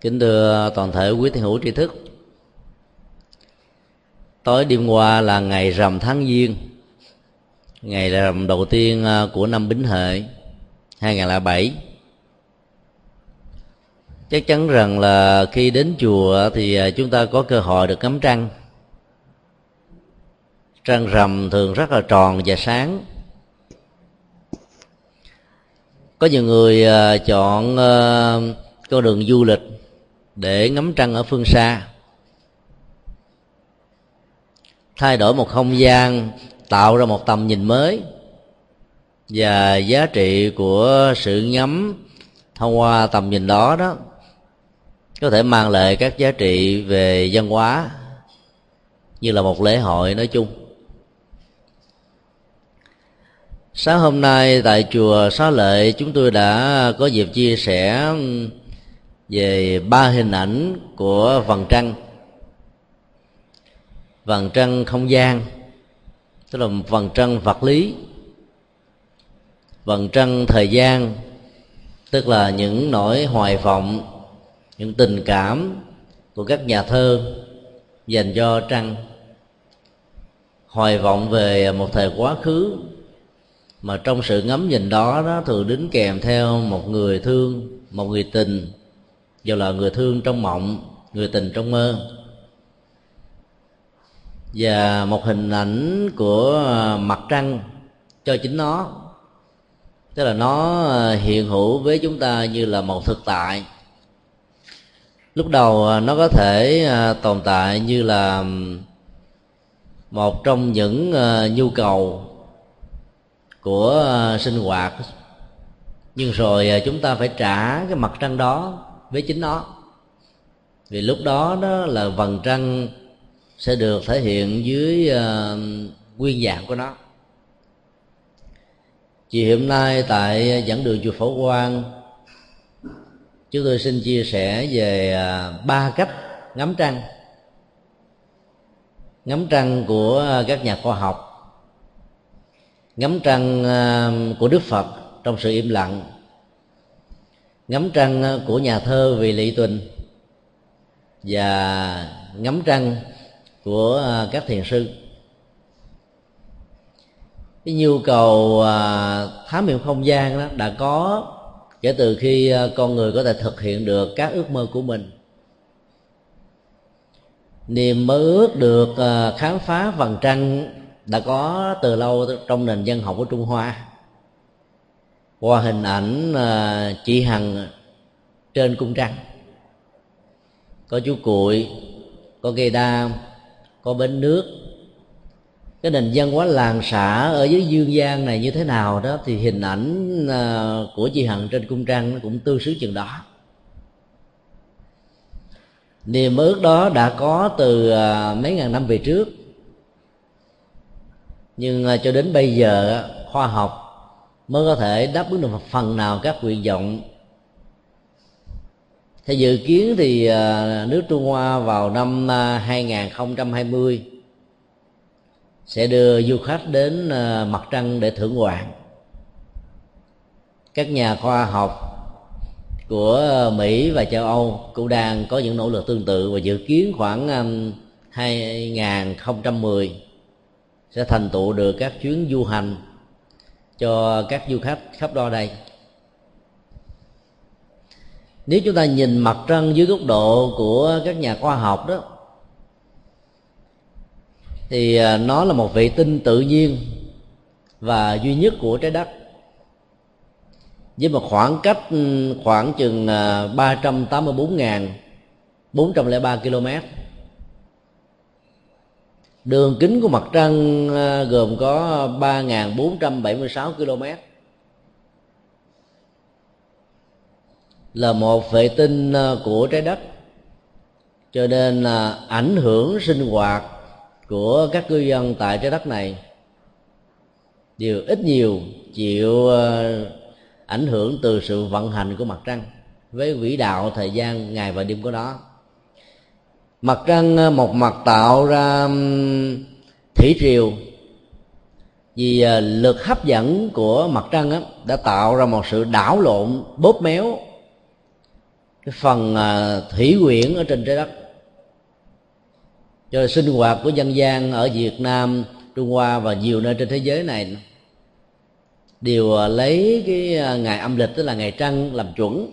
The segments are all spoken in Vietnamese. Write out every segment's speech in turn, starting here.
kính thưa toàn thể quý thiên hữu tri thức, tối đêm qua là ngày rằm tháng giêng, ngày rằm đầu tiên à, của năm bính hợi 2007 chắc chắn rằng là khi đến chùa thì à, chúng ta có cơ hội được ngắm trăng. Trăng rằm thường rất là tròn và sáng. Có nhiều người à, chọn con đường du lịch để ngắm trăng ở phương xa. Thay đổi một không gian, tạo ra một tầm nhìn mới và giá trị của sự ngắm thông qua tầm nhìn đó đó có thể mang lại các giá trị về văn hóa như là một lễ hội nói chung. Sáng hôm nay tại chùa xá lệ, chúng tôi đã có dịp chia sẻ về ba hình ảnh của vầng trăng. Vầng trăng không gian, tức là vầng trăng vật lý. Vầng trăng thời gian, tức là những nỗi hoài vọng, những tình cảm của các nhà thơ dành cho trăng. Hoài vọng về một thời quá khứ, mà trong sự ngắm nhìn đó, nó thường đính kèm theo một người thương, một người tình dù là người thương trong mộng, người tình trong mơ. Và một hình ảnh của à, mặt trăng cho chính nó. Tức là nó à, hiện hữu với chúng ta như là một thực tại. Lúc đầu à, nó có thể tồn tại như là một trong những nhu cầu của sinh hoạt. Nhưng rồi chúng ta phải trả cái mặt trăng đó với chính nó. Vì lúc đó đó là vầng trăng sẽ được thể hiện dưới uh, nguyên dạng của nó. Chiều hôm nay tại giảng đường chùa phổ quang chúng tôi xin chia sẻ về uh, ba cách ngắm trăng. Ngắm trăng của ờ, các nhà khoa học. Ngắm trăng uh, của đức phật trong sự im lặng ngắm trăng ờ, của nhà thơ vì lị tuần. Và ngắm trăng của ờ, các thiền sư. Cái nhu cầu ờ, thám hiểm không gian đó đã có kể từ khi con người có thể thực hiện được các ước mơ của mình. Niềm mơ ước được khám phá vầng trăng đã có từ lâu trong nền dân học của trung hoa qua hình ảnh à, chị hằng trên cung trăng. Có chú cuội có cây đa có bến nước. Cái nền văn hóa làng xã ở dưới dương gian này như thế nào đó, thì hình ảnh à, của chị hằng trên cung trăng nó cũng tương xứng chừng đó. Niềm ước đó đã có từ à, mấy ngàn năm về trước. Nhưng cho đến bây giờ khoa học mới có thể đáp ứng được một phần nào các nguyện vọng. Theo dự kiến thì à, nước Trung Hoa vào năm à, 2020 sẽ đưa du khách đến à, mặt trăng để thưởng ngoạn. Các nhà khoa học của Mỹ và châu Âu cũng đang có những nỗ lực tương tự và dự kiến khoảng 2010 sẽ thành tựu được các chuyến du hành cho các du khách khắp đo đây. Nếu chúng ta nhìn mặt trăng dưới góc độ của các nhà khoa học đó, thì à, nó là một vệ tinh tự nhiên và duy nhất của trái đất. Với một khoảng cách ừ, khoảng chừng à, 384.403 km đường kính của mặt trăng à, gồm có 3.476 km là một vệ tinh à, của trái đất. Cho nên là ảnh hưởng sinh hoạt của các cư dân tại trái đất này đều ít nhiều chịu à, ảnh hưởng từ sự vận hành của mặt trăng với quỹ đạo thời gian ngày và đêm của nó mặt trăng ờ, một mặt tạo ra thủy triều. Vì ờ, lực hấp dẫn của mặt trăng đã tạo ra một sự đảo lộn bóp méo cái phần ờ, thủy quyển ở trên trái đất. Cho sinh hoạt của dân gian ở Việt Nam, Trung Hoa và nhiều nơi trên thế giới này đều lấy cái ngày âm lịch tức là ngày trăng làm chuẩn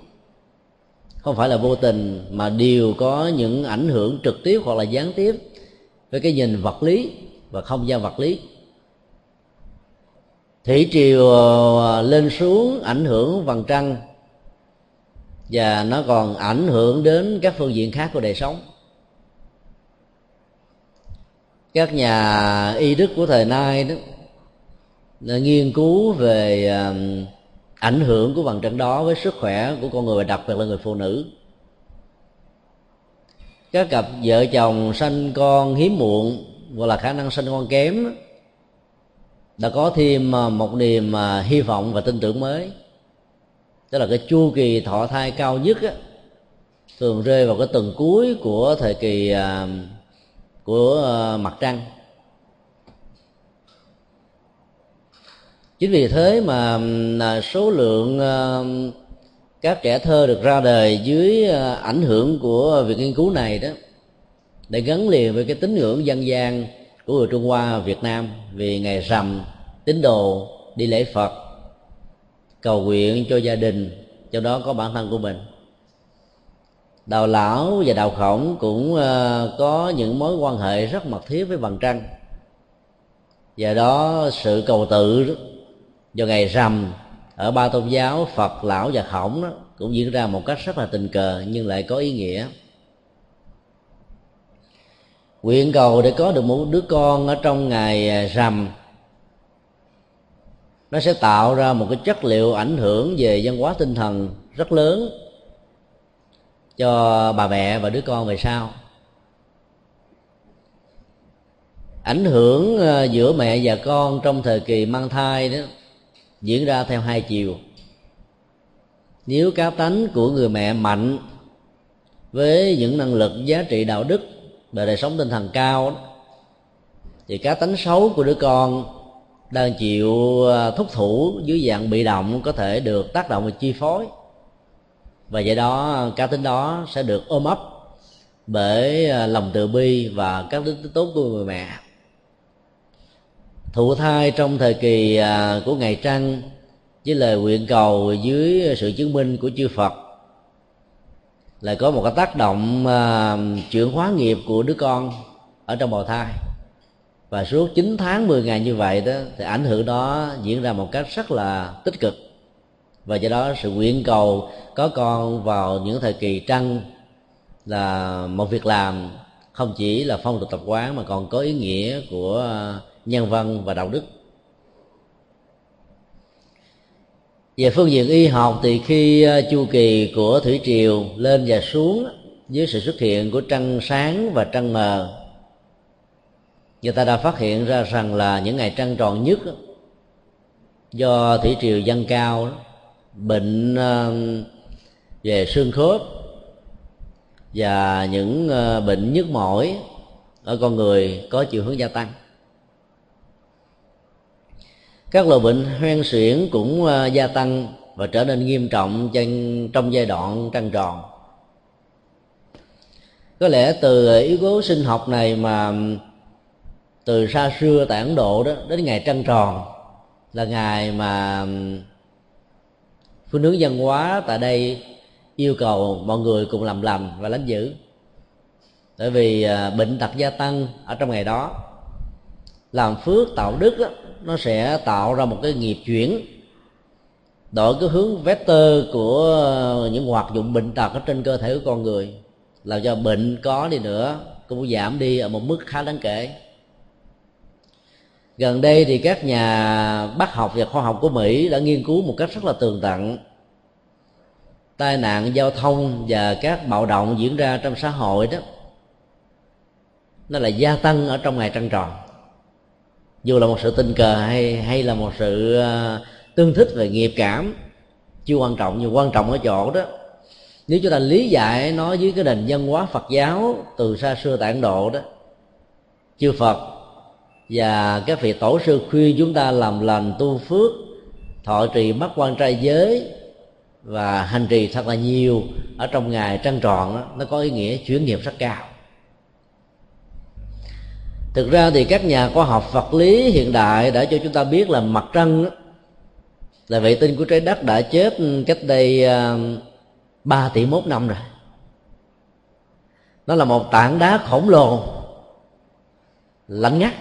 không phải là vô tình, mà đều có những ảnh hưởng trực tiếp hoặc là gián tiếp với cái nhìn vật lý và không gian vật lý. Thủy triều ờ, lên xuống ảnh hưởng vầng trăng và nó còn ảnh hưởng đến các phương diện khác của đời sống. Các nhà y đức của thời nay đó nghiên cứu về ờ, ảnh hưởng của vầng trăng đó với sức khỏe của con người và đặc biệt là người phụ nữ. Các cặp vợ chồng sanh con hiếm muộn hoặc là khả năng sanh con kém đã có thêm à, một niềm à, hy vọng và tin tưởng mới. Tức là cái chu kỳ thọ thai cao nhất á, thường rơi vào cái tuần cuối của thời kỳ à, của mặt trăng. Chính vì thế mà à, số lượng à, các trẻ thơ được ra đời dưới à, ảnh hưởng của việc nghiên cứu này đó để gắn liền với cái tín ngưỡng dân gian của người Trung Hoa, Việt Nam vì ngày rằm, tín đồ đi lễ Phật, cầu nguyện cho gia đình, trong đó có bản thân của mình. Đào lão và đào khổng cũng có những mối quan hệ rất mật thiết với vầng trăng. Và đó, sự cầu tự vào ngày rằm, ở ba tôn giáo, phật, lão và khổng đó, cũng diễn ra một cách rất là tình cờ nhưng lại có ý nghĩa. Nguyện cầu để có được một đứa con ở trong ngày à, rằm. Nó sẽ tạo ra một cái chất liệu ảnh hưởng về văn hóa tinh thần rất lớn cho bà mẹ và đứa con về sau. Ảnh hưởng à, giữa mẹ và con trong thời kỳ mang thai đó diễn ra theo hai chiều. Nếu cá tánh của người mẹ mạnh với những năng lực giá trị đạo đức và đời sống tinh thần cao, thì cá tánh xấu của đứa con đang chịu à, thúc thủ dưới dạng bị động có thể được tác động và chi phối. Và do đó, cá tính đó sẽ được ôm ấp bởi à, lòng từ bi và các đức tốt của người mẹ thụ thai trong thời kỳ à, của ngày trăng, với lời nguyện cầu dưới sự chứng minh của chư Phật, lại có một cái tác động à, chuyển hóa nghiệp của đứa con ở trong bào thai. Và suốt 9 tháng 10 ngày như vậy đó, thì ảnh hưởng đó diễn ra một cách rất là tích cực. Và do đó sự nguyện cầu có con vào những thời kỳ trăng là một việc làm, không chỉ là phong tục tập quán mà còn có ý nghĩa của nhân văn và đạo đức. Về phương diện y học thì khi ờ, chu kỳ của thủy triều lên và xuống dưới sự xuất hiện của trăng sáng và trăng mờ, người ta đã phát hiện ra rằng là những ngày trăng tròn nhất do thủy triều dâng cao bệnh ờ, về xương khớp và những ờ, bệnh nhức mỏi ở con người có chiều hướng gia tăng các loại bệnh hoen suyễn cũng ờ, gia tăng và trở nên nghiêm trọng trong, trong giai đoạn trăng tròn. Có lẽ từ yếu tố sinh học này mà từ xa xưa tại ấn độ đó đến ngày trăng tròn là ngày mà phương hướng văn hóa tại đây yêu cầu mọi người cùng làm lành và lánh giữ. Bởi vì ờ, bệnh tật gia tăng ở trong ngày đó làm phước tạo đức đó, nó sẽ tạo ra một cái nghiệp chuyển đổi cái hướng vector của những hoạt dụng bệnh tật ở trên cơ thể của con người. Làm cho bệnh có đi nữa, cũng giảm đi ở một mức khá đáng kể. Gần đây thì các nhà bác học và khoa học của mỹ đã nghiên cứu một cách rất là tường tận tai nạn giao thông và các bạo động diễn ra trong xã hội đó. Nó là gia tăng ở trong ngày trăng tròn dù là một sự tình cờ hay hay là một sự ờ, tương thích về nghiệp cảm chưa quan trọng nhưng quan trọng ở chỗ đó. Nếu chúng ta lý giải nó dưới cái nền văn hóa Phật giáo từ xa xưa tại Ấn Độ đó chư Phật và các vị tổ sư khuyên chúng ta làm lành tu phước thọ trì mắt quan trai giới và hành trì thật là nhiều ở trong ngày trăng tròn đó, nó có ý nghĩa chuyển nghiệp rất cao thực ra thì các nhà khoa học vật lý hiện đại đã cho chúng ta biết là mặt trăng đó, là vệ tinh của trái đất đã chết cách đây à, 3 tỷ mốt năm rồi. Nó là một tảng đá khổng lồ lạnh ngắt.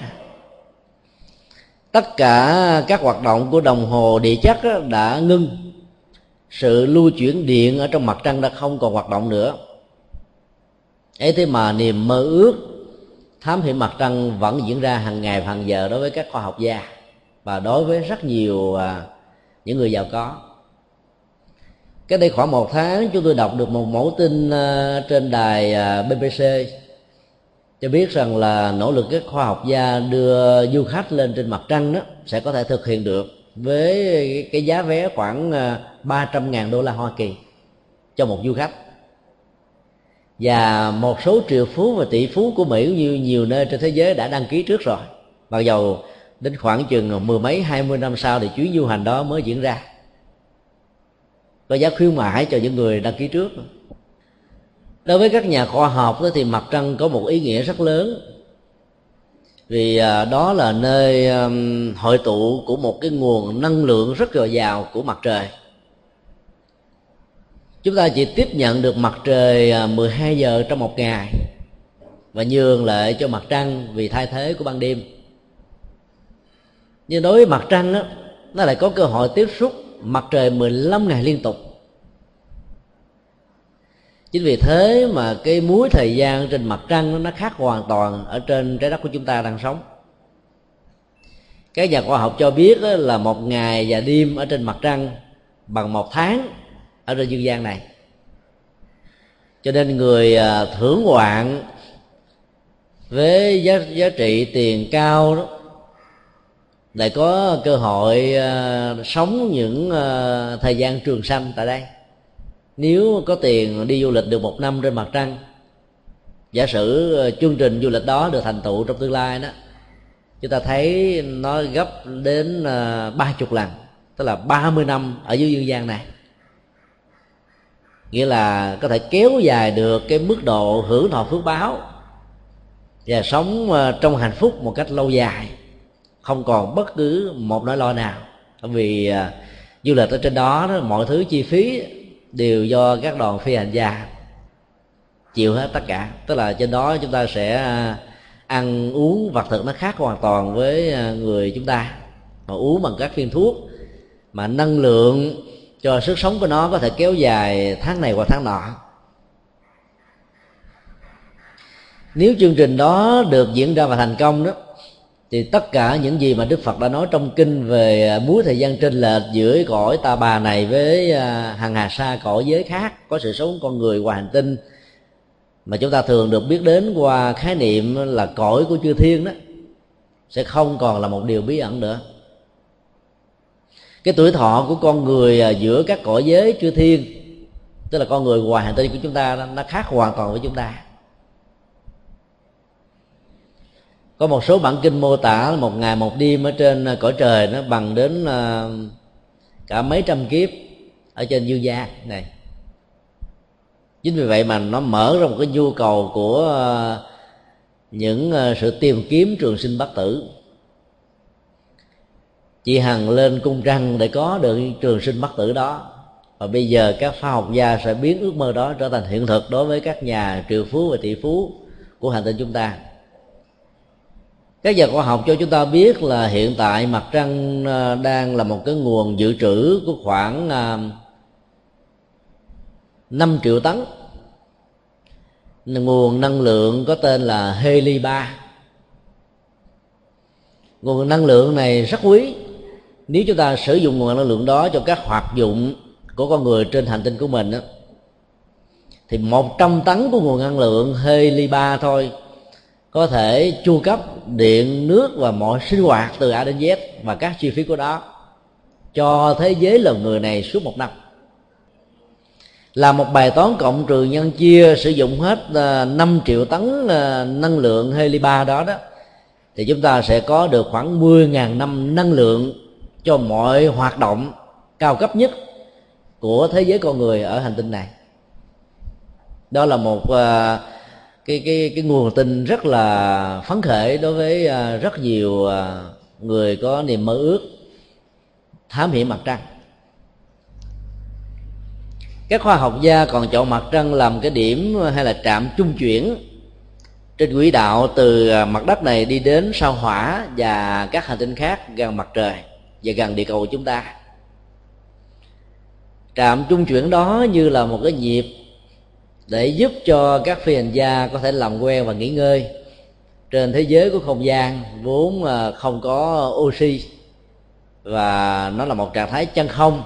Tất cả các hoạt động của đồng hồ địa chất đã ngưng. Sự lưu chuyển điện ở trong mặt trăng đã không còn hoạt động nữa. Ấy thế mà niềm mơ ước thám hiểm mặt trăng vẫn diễn ra hàng ngày và hàng giờ đối với các khoa học gia và đối với rất nhiều à, những người giàu có. Cái đây khoảng một tháng, chúng tôi đọc được một mẫu tin à, trên đài à, BBC cho biết rằng là nỗ lực các khoa học gia đưa du khách lên trên mặt trăng đó sẽ có thể thực hiện được với cái giá vé khoảng 300 ngàn đô la Hoa Kỳ cho một du khách và một số triệu phú và tỷ phú của Mỹ như nhiều nơi trên thế giới đã đăng ký trước rồi. Mặc dầu đến khoảng chừng mười mấy, hai mươi năm sau thì chuyến du hành đó mới diễn ra. Có giá khuyến mãi cho những người đăng ký trước. Đối với các nhà khoa học thì mặt trăng có một ý nghĩa rất lớn. Vì à, đó là nơi hội tụ của một cái nguồn năng lượng rất dồi dào của mặt trời chúng ta chỉ tiếp nhận được mặt trời à, 12 giờ trong một ngày và nhường lại cho mặt trăng vì thay thế của ban đêm. Nhưng đối với mặt trăng đó, nó lại có cơ hội tiếp xúc mặt trời 15 ngày liên tục. Chính vì thế mà cái muối thời gian trên mặt trăng nó khác hoàn toàn ở trên trái đất của chúng ta đang sống. Các nhà khoa học cho biết là một ngày và đêm ở trên mặt trăng bằng một tháng ở trên dương gian này. Cho nên người à, thưởng ngoạn với giá giá trị tiền cao đó lại có cơ hội uh, sống những uh, thời gian trường sanh tại đây. Nếu có tiền đi du lịch được một năm trên mặt trăng giả sử uh, chương trình du lịch đó được thành tựu trong tương lai đó chúng ta thấy nó gấp đến ba uh, chục lần tức là 30 năm ở dưới dương gian này nghĩa là có thể kéo dài được cái mức độ hưởng thọ phước báo và sống ờ, trong hạnh phúc một cách lâu dài không còn bất cứ một nỗi lo nào. Vì ờ, du lịch ở trên đó, mọi thứ chi phí đều do các đoàn phi hành gia chịu hết tất cả. Tức là trên đó chúng ta sẽ ờ, ăn uống vật thực nó khác hoàn toàn với người chúng ta. Mà uống bằng các viên thuốc mà năng lượng cho sức sống của nó có thể kéo dài tháng này qua tháng nọ. Nếu chương trình đó được diễn ra và thành công đó, thì tất cả những gì mà đức phật đã nói trong kinh về à, múi thời gian trên lệch giữa cõi ta bà này với à, hàng hà sa cõi giới khác, có sự sống con người ngoài hành tinh, mà chúng ta thường được biết đến qua khái niệm là cõi của chư thiên đó, sẽ không còn là một điều bí ẩn nữa cái tuổi thọ của con người à, giữa các cõi giới chư thiên, tức là con người ngoài hành tinh của chúng ta, nó khác hoàn toàn với chúng ta. Có một số bản kinh mô tả một ngày, một đêm ở trên à, cõi trời nó bằng đến à, cả mấy trăm kiếp ở trên dương gian này. Chính vì vậy mà nó mở ra một cái nhu cầu của những sự tìm kiếm trường sinh bất tử chị hằng lên cung trăng để có được trường sinh bất tử đó. Và bây giờ các khoa học gia sẽ biến ước mơ đó trở thành hiện thực đối với các nhà triệu phú và tỷ phú của hành tinh chúng ta. Các nhà khoa học cho chúng ta biết là hiện tại mặt trăng ờ, đang là một cái nguồn dự trữ của khoảng ờ, 5 triệu tấn. Nguồn năng lượng có tên là heli 3 nguồn năng lượng này rất quý nếu chúng ta sử dụng nguồn năng lượng đó cho các hoạt dụng của con người trên hành tinh của mình đó, thì 100 tấn của nguồn năng lượng heli ba thôi có thể chu cấp điện nước và mọi sinh hoạt từ A đến Z và các chi phí của đó cho thế giới loài người này suốt một năm. Là một bài toán cộng trừ nhân chia sử dụng hết à, 5 triệu tấn à, năng lượng heli ba đó đó thì chúng ta sẽ có được khoảng 10.000 năm năng lượng cho mọi hoạt động cao cấp nhất của thế giới con người ở hành tinh này. Đó là một uh, cái cái cái nguồn tin rất là phấn khởi đối với uh, rất nhiều uh, người có niềm mơ ước thám hiểm mặt trăng. Các khoa học gia còn chọn mặt trăng làm cái điểm hay là trạm trung chuyển trên quỹ đạo từ mặt đất này đi đến sao hỏa và các hành tinh khác gần mặt trời và gần địa cầu của chúng ta. Trạm trung chuyển đó như là một cái nhịp để giúp cho các phi hành gia có thể làm quen và nghỉ ngơi trên thế giới của không gian vốn không có oxy và nó là một trạng thái chân không,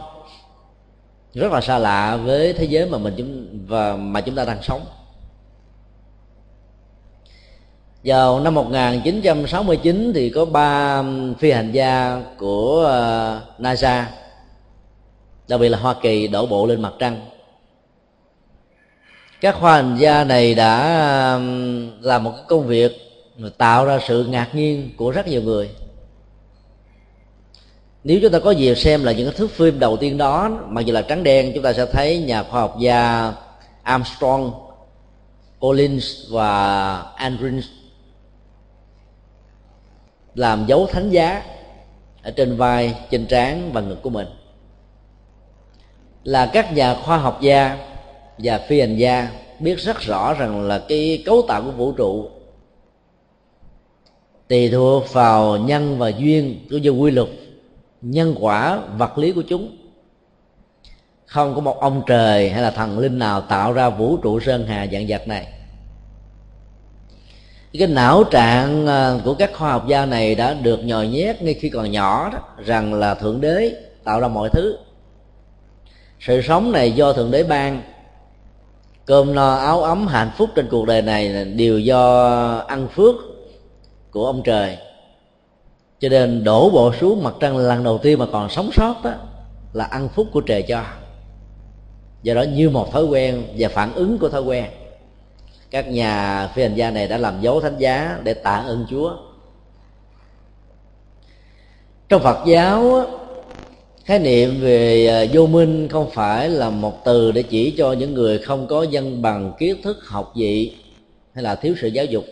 rất là xa lạ với thế giới mà mình chúng và mà chúng ta đang sống vào năm 1969 thì có ba phi hành gia của ờ, NASA đặc biệt là Hoa Kỳ đổ bộ lên mặt trăng. Các khoa hành gia này đã làm một cái công việc tạo ra sự ngạc nhiên của rất nhiều người. Nếu chúng ta có dịp xem là những cái thước phim đầu tiên đó mặc dù là trắng đen chúng ta sẽ thấy nhà khoa học gia Armstrong, Collins và Andrews làm dấu thánh giá ở trên vai, trên trán và ngực của mình. Là các nhà khoa học gia và phi hành gia biết rất rõ rằng là cái cấu tạo của vũ trụ tùy thuộc vào nhân và duyên cũng như quy luật nhân quả vật lý của chúng. Không có một ông trời hay là thần linh nào tạo ra vũ trụ sơn hà dạng vật này cái não trạng à, của các khoa học gia này đã được nhồi nhét ngay khi còn nhỏ đó, rằng là thượng đế tạo ra mọi thứ. Sự sống này do thượng đế ban. Cơm no áo ấm hạnh phúc trên cuộc đời này đều do ăn phước của ông trời. Cho nên đổ bộ xuống mặt trăng lần đầu tiên mà còn sống sót đó là ăn phúc của trời cho. Do đó như một thói quen và phản ứng của thói quen các nhà phi hành gia này đã làm dấu thánh giá để tạ ơn chúa. Trong phật giáo, khái niệm về à, vô minh không phải là một từ để chỉ cho những người không có dân bằng kiến thức, học vị hay là thiếu sự giáo dục,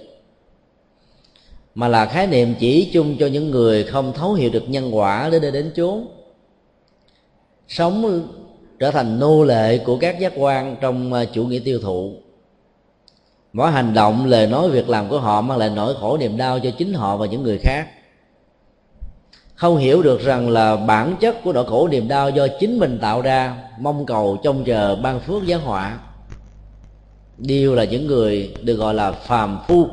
mà là khái niệm chỉ chung cho những người không thấu hiểu được nhân quả để đi đến chốn. Sống trở thành nô lệ của các giác quan trong à, chủ nghĩa tiêu thụ mỗi hành động lời nói việc làm của họ mang lại nỗi khổ niềm đau cho chính họ và những người khác. Không hiểu được rằng là bản chất của nỗi khổ niềm đau do chính mình tạo ra, mong cầu trông chờ ban phước giáng họa. Đều là những người được gọi là phàm phu,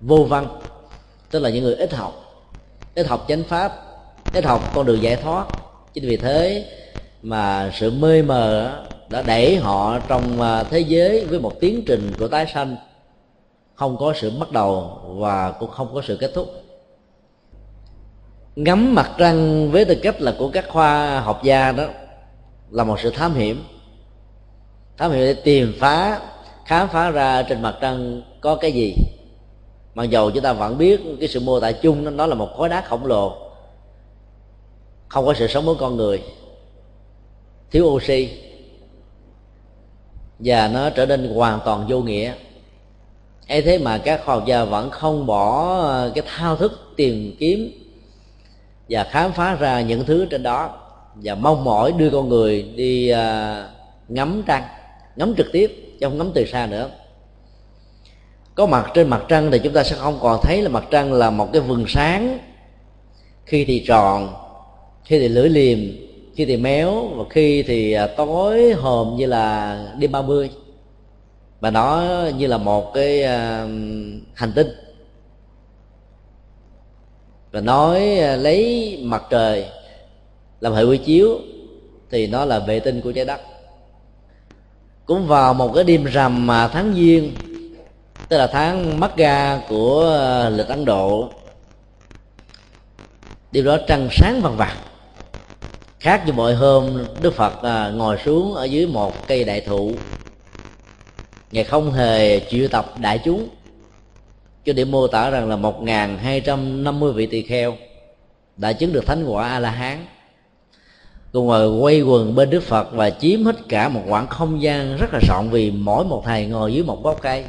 vô văn, tức là những người ít học ít học chánh pháp, ít học con đường giải thoát. Chính vì thế mà sự mê mờ đã đẩy họ trong à, thế giới với một tiến trình của tái sanh. Không có sự bắt đầu và cũng không có sự kết thúc. Ngắm mặt trăng với tư cách là của các khoa học gia đó là một sự thám hiểm. Thám hiểm để tìm phá, khám phá ra trên mặt trăng có cái gì. Mặc dầu chúng ta vẫn biết cái sự mô tả chung nó là một khối đá khổng lồ. Không có sự sống của con người. Thiếu oxy và nó trở nên hoàn toàn vô nghĩa. Ấy thế mà các khoa học gia vẫn không bỏ ờ, cái thao thức tìm kiếm và khám phá ra những thứ trên đó. Và mong mỏi đưa con người đi ờ, ngắm trăng, ngắm trực tiếp, chứ không ngắm từ xa nữa. Có mặt trên mặt trăng thì chúng ta sẽ không còn thấy là mặt trăng là một cái vườn sáng khi thì tròn, khi thì lưỡi liềm khi thì méo và khi thì à, tối hòm như là đêm ba mươi. Và nó như là một cái à, hành tinh. Và nói à, lấy mặt trời làm hệ quy chiếu thì nó là vệ tinh của trái đất. Cũng vào một cái đêm rằm mà tháng giêng, tức là tháng mắt ga của lịch ấn độ, đêm đó trăng sáng vằng vặc khác như mọi hôm đức phật à, ngồi xuống ở dưới một cây đại thụ. Ngài không hề triệu tập đại chúng. Cho điểm mô tả rằng là một hai trăm năm mươi vị tỳ kheo đã chứng được thánh quả a la hán cùng ngồi quay quần bên đức phật và chiếm hết cả một khoảng không gian rất là rộng vì mỗi một thầy ngồi dưới một gốc cây.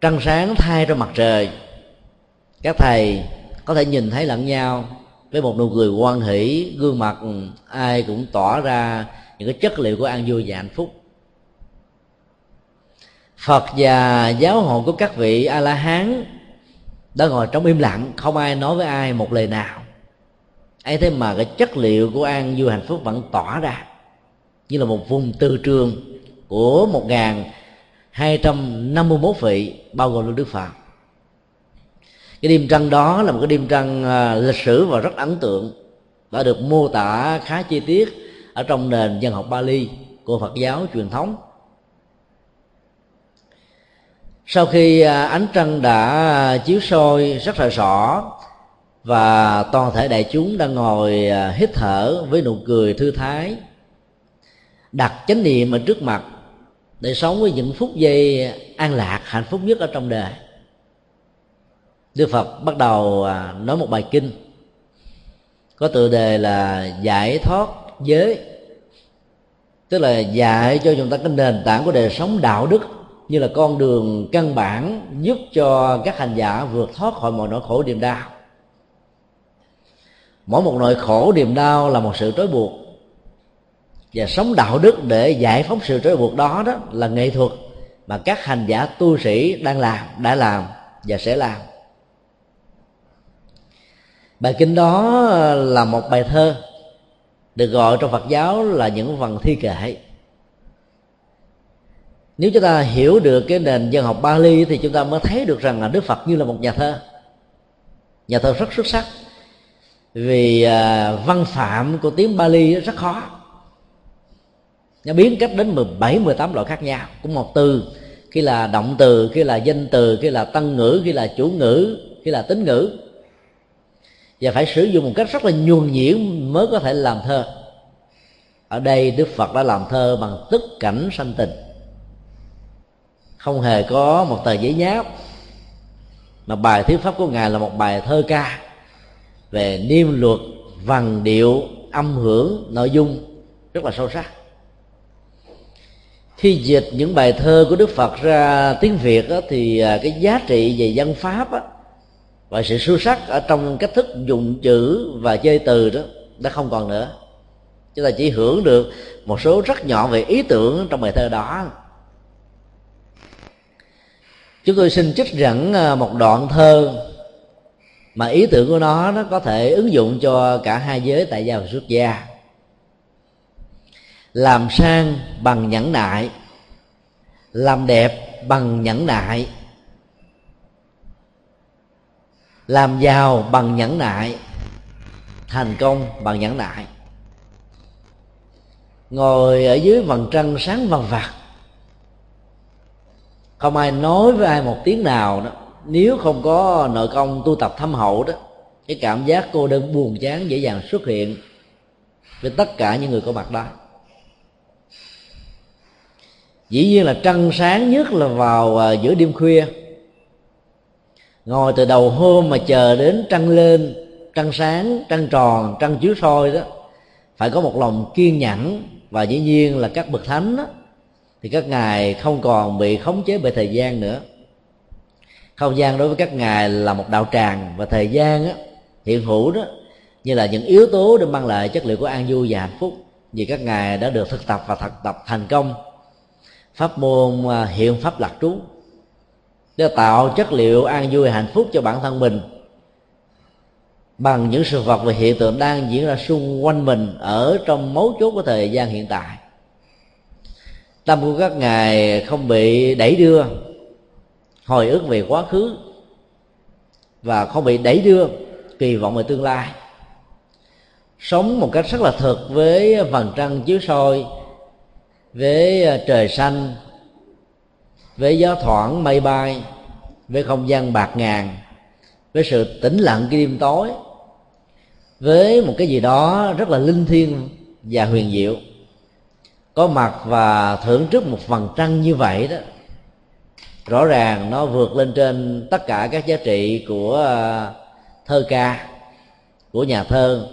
Trăng sáng thay ra mặt trời. Các thầy có thể nhìn thấy lẫn nhau với một nụ cười quan hỷ, gương mặt ai cũng tỏ ra những cái chất liệu của an vui và hạnh phúc. Phật và giáo hội của các vị a la hán đã ngồi trong im lặng, không ai nói với ai một lời nào. Ấy thế mà cái chất liệu của an vui hạnh phúc vẫn tỏa ra, như là một vùng tư trường của một ngàn hai trăm năm mươi mốt vị bao gồm luôn Đức Phật cái đêm trăng đó là một cái đêm trăng à, lịch sử và rất ấn tượng, đã được mô tả khá chi tiết ở trong nền dân học Bali của Phật giáo truyền thống. Sau khi à, ánh trăng đã chiếu soi rất là rõ và toàn thể đại chúng đang ngồi à, hít thở với nụ cười thư thái, đặt chánh niệm ở trước mặt để sống với những phút giây an lạc hạnh phúc nhất ở trong đời đức phật bắt đầu à, nói một bài kinh. Có tựa đề là giải thoát giới. Tức là dạy cho chúng ta cái nền tảng của đời sống đạo đức như là con đường căn bản giúp cho các hành giả vượt thoát khỏi mọi nỗi khổ niềm đau. Mỗi một nỗi khổ niềm đau là một sự trói buộc. Và sống đạo đức để giải phóng sự trói buộc đó đó là nghệ thuật mà các hành giả tu sĩ đang làm, đã làm và sẽ làm bài kinh đó là một bài thơ được gọi trong phật giáo là những phần thi kệ. Nếu chúng ta hiểu được cái nền dân học Bali thì chúng ta mới thấy được rằng là Đức Phật như là một nhà thơ. Nhà thơ rất xuất sắc. Vì à, văn phạm của tiếng Bali rất khó. Nó biến cách đến 17 18 loại khác nhau. Cũng một từ khi là động từ khi là danh từ khi là tân ngữ khi là chủ ngữ khi là tính ngữ và phải sử dụng một cách rất là nhuần nhuyễn mới có thể làm thơ. Ở đây đức phật đã làm thơ bằng tất cảnh sanh tình. Không hề có một tờ giấy nháp mà bài thuyết pháp của ngài là một bài thơ ca về niêm luật vần điệu âm hưởng nội dung rất là sâu sắc. Khi dịch những bài thơ của đức phật ra tiếng việt đó, thì à, cái giá trị về văn pháp đó, và sự sâu sắc ở trong cách thức dùng chữ và chơi từ đó, đã không còn nữa. Chúng ta chỉ hưởng được một số rất nhỏ về ý tưởng trong bài thơ đó. Chúng tôi xin trích dẫn à, một đoạn thơ mà ý tưởng của nó nó có thể ứng dụng cho cả hai giới tại gia và xuất gia. Làm sang bằng nhẫn nại, làm đẹp bằng nhẫn nại. Làm giàu bằng nhẫn nại. Thành công bằng nhẫn nại. Ngồi ở dưới vầng trăng sáng vằn vặt không ai nói với ai một tiếng nào đó. Nếu không có nội công tu tập thâm hậu đó, cái cảm giác cô đơn buồn chán dễ dàng xuất hiện với tất cả những người có mặt đó. Dĩ nhiên là trăng sáng nhất là vào à, giữa đêm khuya ngồi từ đầu hôm mà chờ đến trăng lên trăng sáng trăng tròn trăng chiếu soi đó phải có một lòng kiên nhẫn và dĩ nhiên là các bậc thánh đó, thì các ngài không còn bị khống chế bởi thời gian nữa. Không gian đối với các ngài là một đạo tràng và thời gian á, hiện hữu đó như là những yếu tố để mang lại chất liệu của an vui và hạnh phúc vì các ngài đã được thực tập và thực tập thành công. Pháp môn à, hiện pháp lạc trú để tạo chất liệu an vui, hạnh phúc cho bản thân mình. Bằng những sự vật và hiện tượng đang diễn ra xung quanh mình ở trong mấu chốt của thời gian hiện tại. Tâm của các ngài không bị đẩy đưa, hồi ức về quá khứ, và không bị đẩy đưa kỳ vọng về tương lai. Sống một cách rất là thực với vầng trăng chiếu soi, với trời xanh với gió thoảng mây bay, với không gian bạc ngàn, với sự tĩnh lặng cái đêm tối, với một cái gì đó rất là linh thiêng và huyền diệu. Có mặt và thưởng trước một phần trăng như vậy đó, rõ ràng nó vượt lên trên tất cả các giá trị của à, thơ ca, của nhà thơ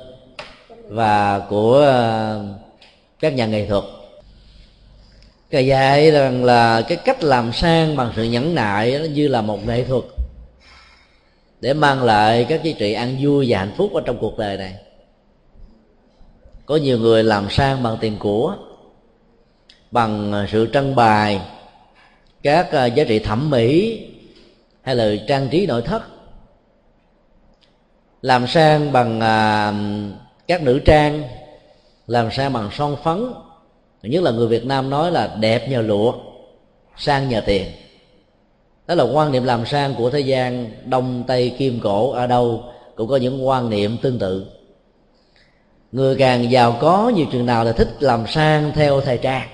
và của à, các nhà nghệ thuật. Ngài dạy rằng là cái cách làm sang bằng sự nhẫn nại nó như là một nghệ thuật để mang lại các giá trị an vui và hạnh phúc ở trong cuộc đời này. Có nhiều người làm sang bằng tiền của, bằng sự trân bài, các à, giá trị thẩm mỹ hay là trang trí nội thất. Làm sang bằng à, các nữ trang, làm sang bằng son phấn nhất là người việt nam nói là đẹp nhờ lụa, sang nhờ tiền. Đó là quan niệm làm sang của thế gian đông, tây, kim, cổ, ở đâu cũng có những quan niệm tương tự. Người càng giàu có, nhiều chừng nào là thích làm sang theo thời trang.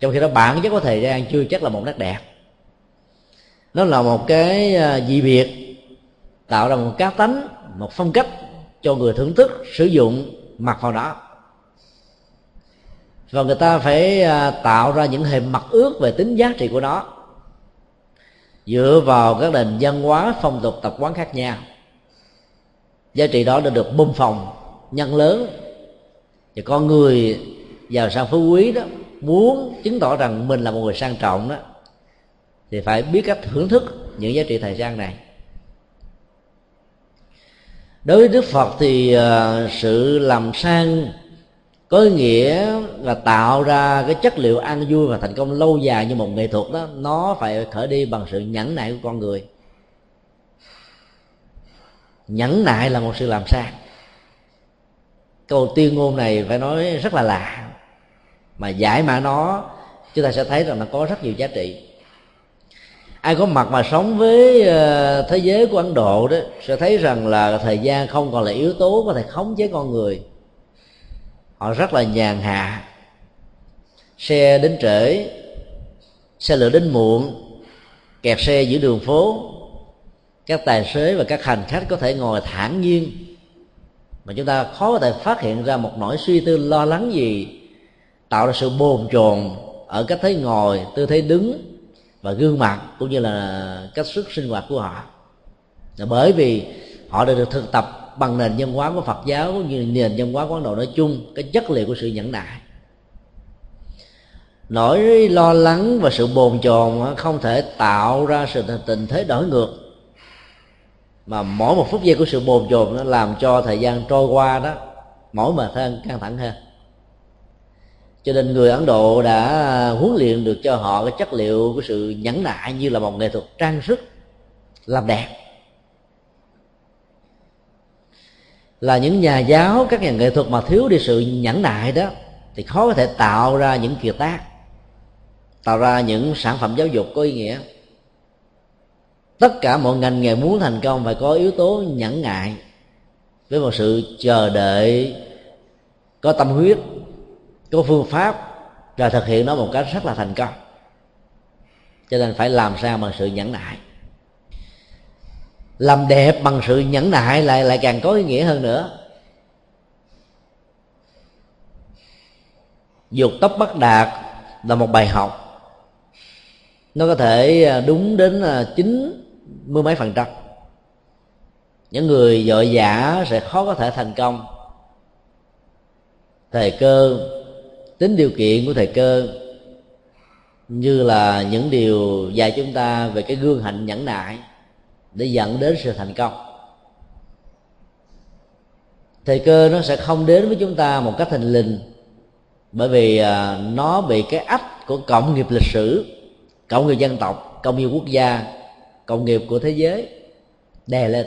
Trong khi đó bản chất của thời gian chưa chắc là một nét đẹp. Nó là một cái à, dị biệt, tạo ra một cá tánh, một phong cách cho người thưởng thức sử dụng mặc vào đó và người ta phải à, tạo ra những hình mặt ước về tính giá trị của nó. Dựa vào các nền văn hóa phong tục tập quán khác nhau, giá trị đó đã được bung phòng nhân lớn. Và con người giàu sang phú quý đó, muốn chứng tỏ rằng mình là một người sang trọng đó, thì phải biết cách thưởng thức những giá trị thời gian này. Đối với đức phật thì à, sự làm sang có nghĩa là tạo ra cái chất liệu an vui và thành công lâu dài như một nghệ thuật đó, nó phải khởi đi bằng sự nhẫn nại của con người. Nhẫn nại là một sự làm sao câu tuyên ngôn này phải nói rất là lạ. Mà giải mã nó, chúng ta sẽ thấy rằng nó có rất nhiều giá trị. Ai có mặt mà sống với ờ, thế giới của ấn độ đó, sẽ thấy rằng là thời gian không còn là yếu tố có thể khống chế con người họ rất là nhàn hạ. Xe đến trễ, xe lửa đến muộn, kẹt xe giữa đường phố. Các tài xế và các hành khách có thể ngồi thản nhiên. Mà chúng ta khó có thể phát hiện ra một nỗi suy tư lo lắng gì, tạo ra sự bồn chồn ở cách thế ngồi, tư thế đứng và gương mặt, cũng như là cách sức sinh hoạt của họ. Là bởi vì họ đã được thực tập bằng nền văn hóa của Phật giáo cũng như nền văn hóa của Ấn Độ nói chung, cái chất liệu của sự nhẫn nại. Nỗi lo lắng và sự bồn chồn không thể tạo ra sự tình thế đổi ngược. Mà mỗi một phút giây của sự bồn chồn nó làm cho thời gian trôi qua đó, mỗi mà thân căng thẳng hơn. Cho nên người ấn độ đã huấn luyện được cho họ cái chất liệu của sự nhẫn nại như là một nghệ thuật trang sức, làm đẹp. Là những nhà giáo, các nhà nghệ thuật mà thiếu đi sự nhẫn nại đó, thì khó có thể tạo ra những kiệt tác, tạo ra những sản phẩm giáo dục có ý nghĩa. Tất cả mọi ngành nghề muốn thành công phải có yếu tố nhẫn ngại với một sự chờ đợi, có tâm huyết, có phương pháp và thực hiện nó một cách rất là thành công. Cho nên phải làm sao bằng sự nhẫn nại làm đẹp bằng sự nhẫn nại lại lại càng có ý nghĩa hơn nữa. Dục tóc bắt đạt là một bài học. Nó có thể à, đúng đến à, chín mươi mấy phần trăm. Những người vội vã sẽ khó có thể thành công. Thời cơ, tính điều kiện của thời cơ, như là những điều dạy chúng ta về cái gương hạnh nhẫn nại để dẫn đến sự thành công. Thời cơ nó sẽ không đến với chúng ta một cách thình lình, bởi vì à, nó bị cái ách của cộng nghiệp lịch sử, cộng nghiệp dân tộc, cộng nghiệp quốc gia, cộng nghiệp của thế giới đè lên.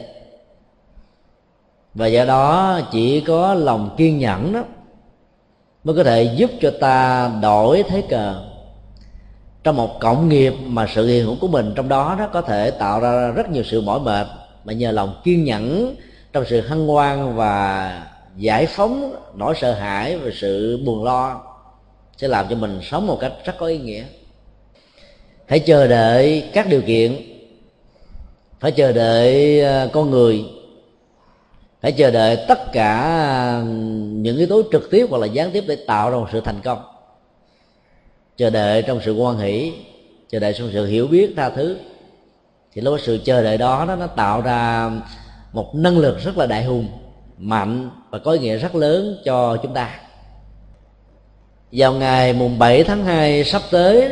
Và do đó chỉ có lòng kiên nhẫn đó mới có thể giúp cho ta đổi thế cờ trong một cộng nghiệp mà sự hiện hữu của mình trong đó đó có thể tạo ra rất nhiều sự mỏi mệt. Mà nhờ lòng kiên nhẫn trong sự hăng hoan và giải phóng nỗi sợ hãi và sự buồn lo sẽ làm cho mình sống một cách rất có ý nghĩa. Hãy chờ đợi các điều kiện. Phải chờ đợi ờ, con người. Phải chờ đợi tất cả những yếu tố trực tiếp hoặc là gián tiếp để tạo ra một sự thành công chờ đợi trong sự quan hỷ chờ đợi trong sự hiểu biết tha thứ. Thì lúc sự chờ đợi đó nó, nó tạo ra một năng lực rất là đại hùng mạnh và có ý nghĩa rất lớn cho chúng ta. Vào ngày mùng 7 tháng 2 sắp tới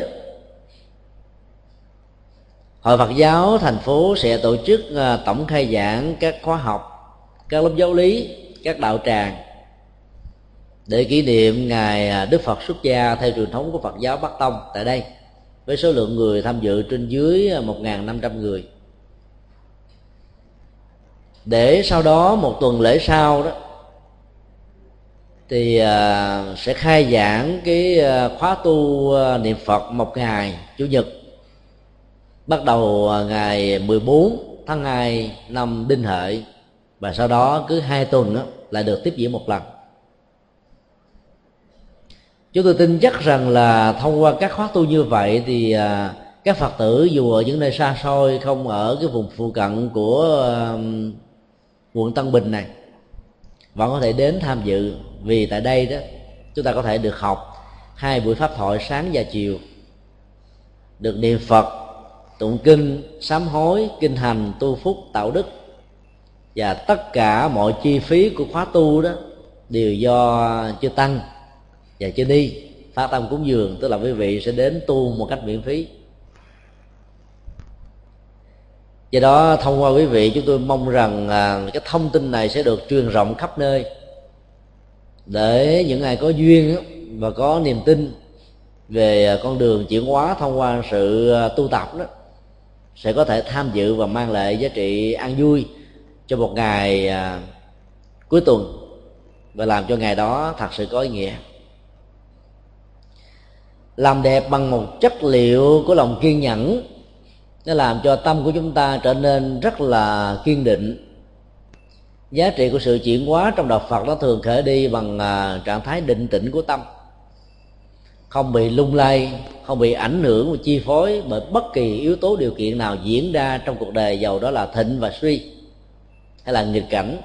Hội Phật giáo thành phố sẽ tổ chức à, tổng khai giảng các khóa học, các lớp giáo lý, các đạo tràng để kỷ niệm ngày à, Đức Phật xuất gia theo truyền thống của Phật giáo Bắc Tông tại đây với số lượng người tham dự trên dưới à, 1.500 người. Để sau đó một tuần lễ sau đó thì à, sẽ khai giảng cái khóa tu niệm Phật một ngày chủ nhật. Bắt đầu ngày 14 tháng 2 năm Đinh Hợi và sau đó cứ hai tuần đó, là được tiếp diễn một lần chúng tôi tin chắc rằng là thông qua các khóa tu như vậy thì à, các phật tử dù ở những nơi xa xôi, không ở cái vùng phụ cận của quận Tân Bình này, vẫn có thể đến tham dự. Vì tại đây đó, chúng ta có thể được học hai buổi pháp thoại sáng và chiều, được niệm Phật, tụng kinh, sám hối, kinh hành, tu phúc, tạo đức. Và tất cả mọi chi phí của khóa tu đó đều do chư tăng và chưa đi phát tâm cúng dường tức là quý vị sẽ đến tu một cách miễn phí. Do đó thông qua quý vị chúng tôi mong rằng à, cái thông tin này sẽ được truyền rộng khắp nơi. Để những ai có duyên và có niềm tin về à, con đường chuyển hóa thông qua sự à, tu tập đó sẽ có thể tham dự và mang lại giá trị an vui cho một ngày à, cuối tuần và làm cho ngày đó thật sự có ý nghĩa làm đẹp bằng một chất liệu của lòng kiên nhẫn. Nó làm cho tâm của chúng ta trở nên rất là kiên định. Giá trị của sự chuyển hóa trong đạo phật nó thường khởi đi bằng à, trạng thái định tĩnh của tâm. Không bị lung lay, không bị ảnh hưởng và chi phối bởi bất kỳ yếu tố điều kiện nào diễn ra trong cuộc đời, giàu đó là thịnh và suy, hay là nghịch cảnh.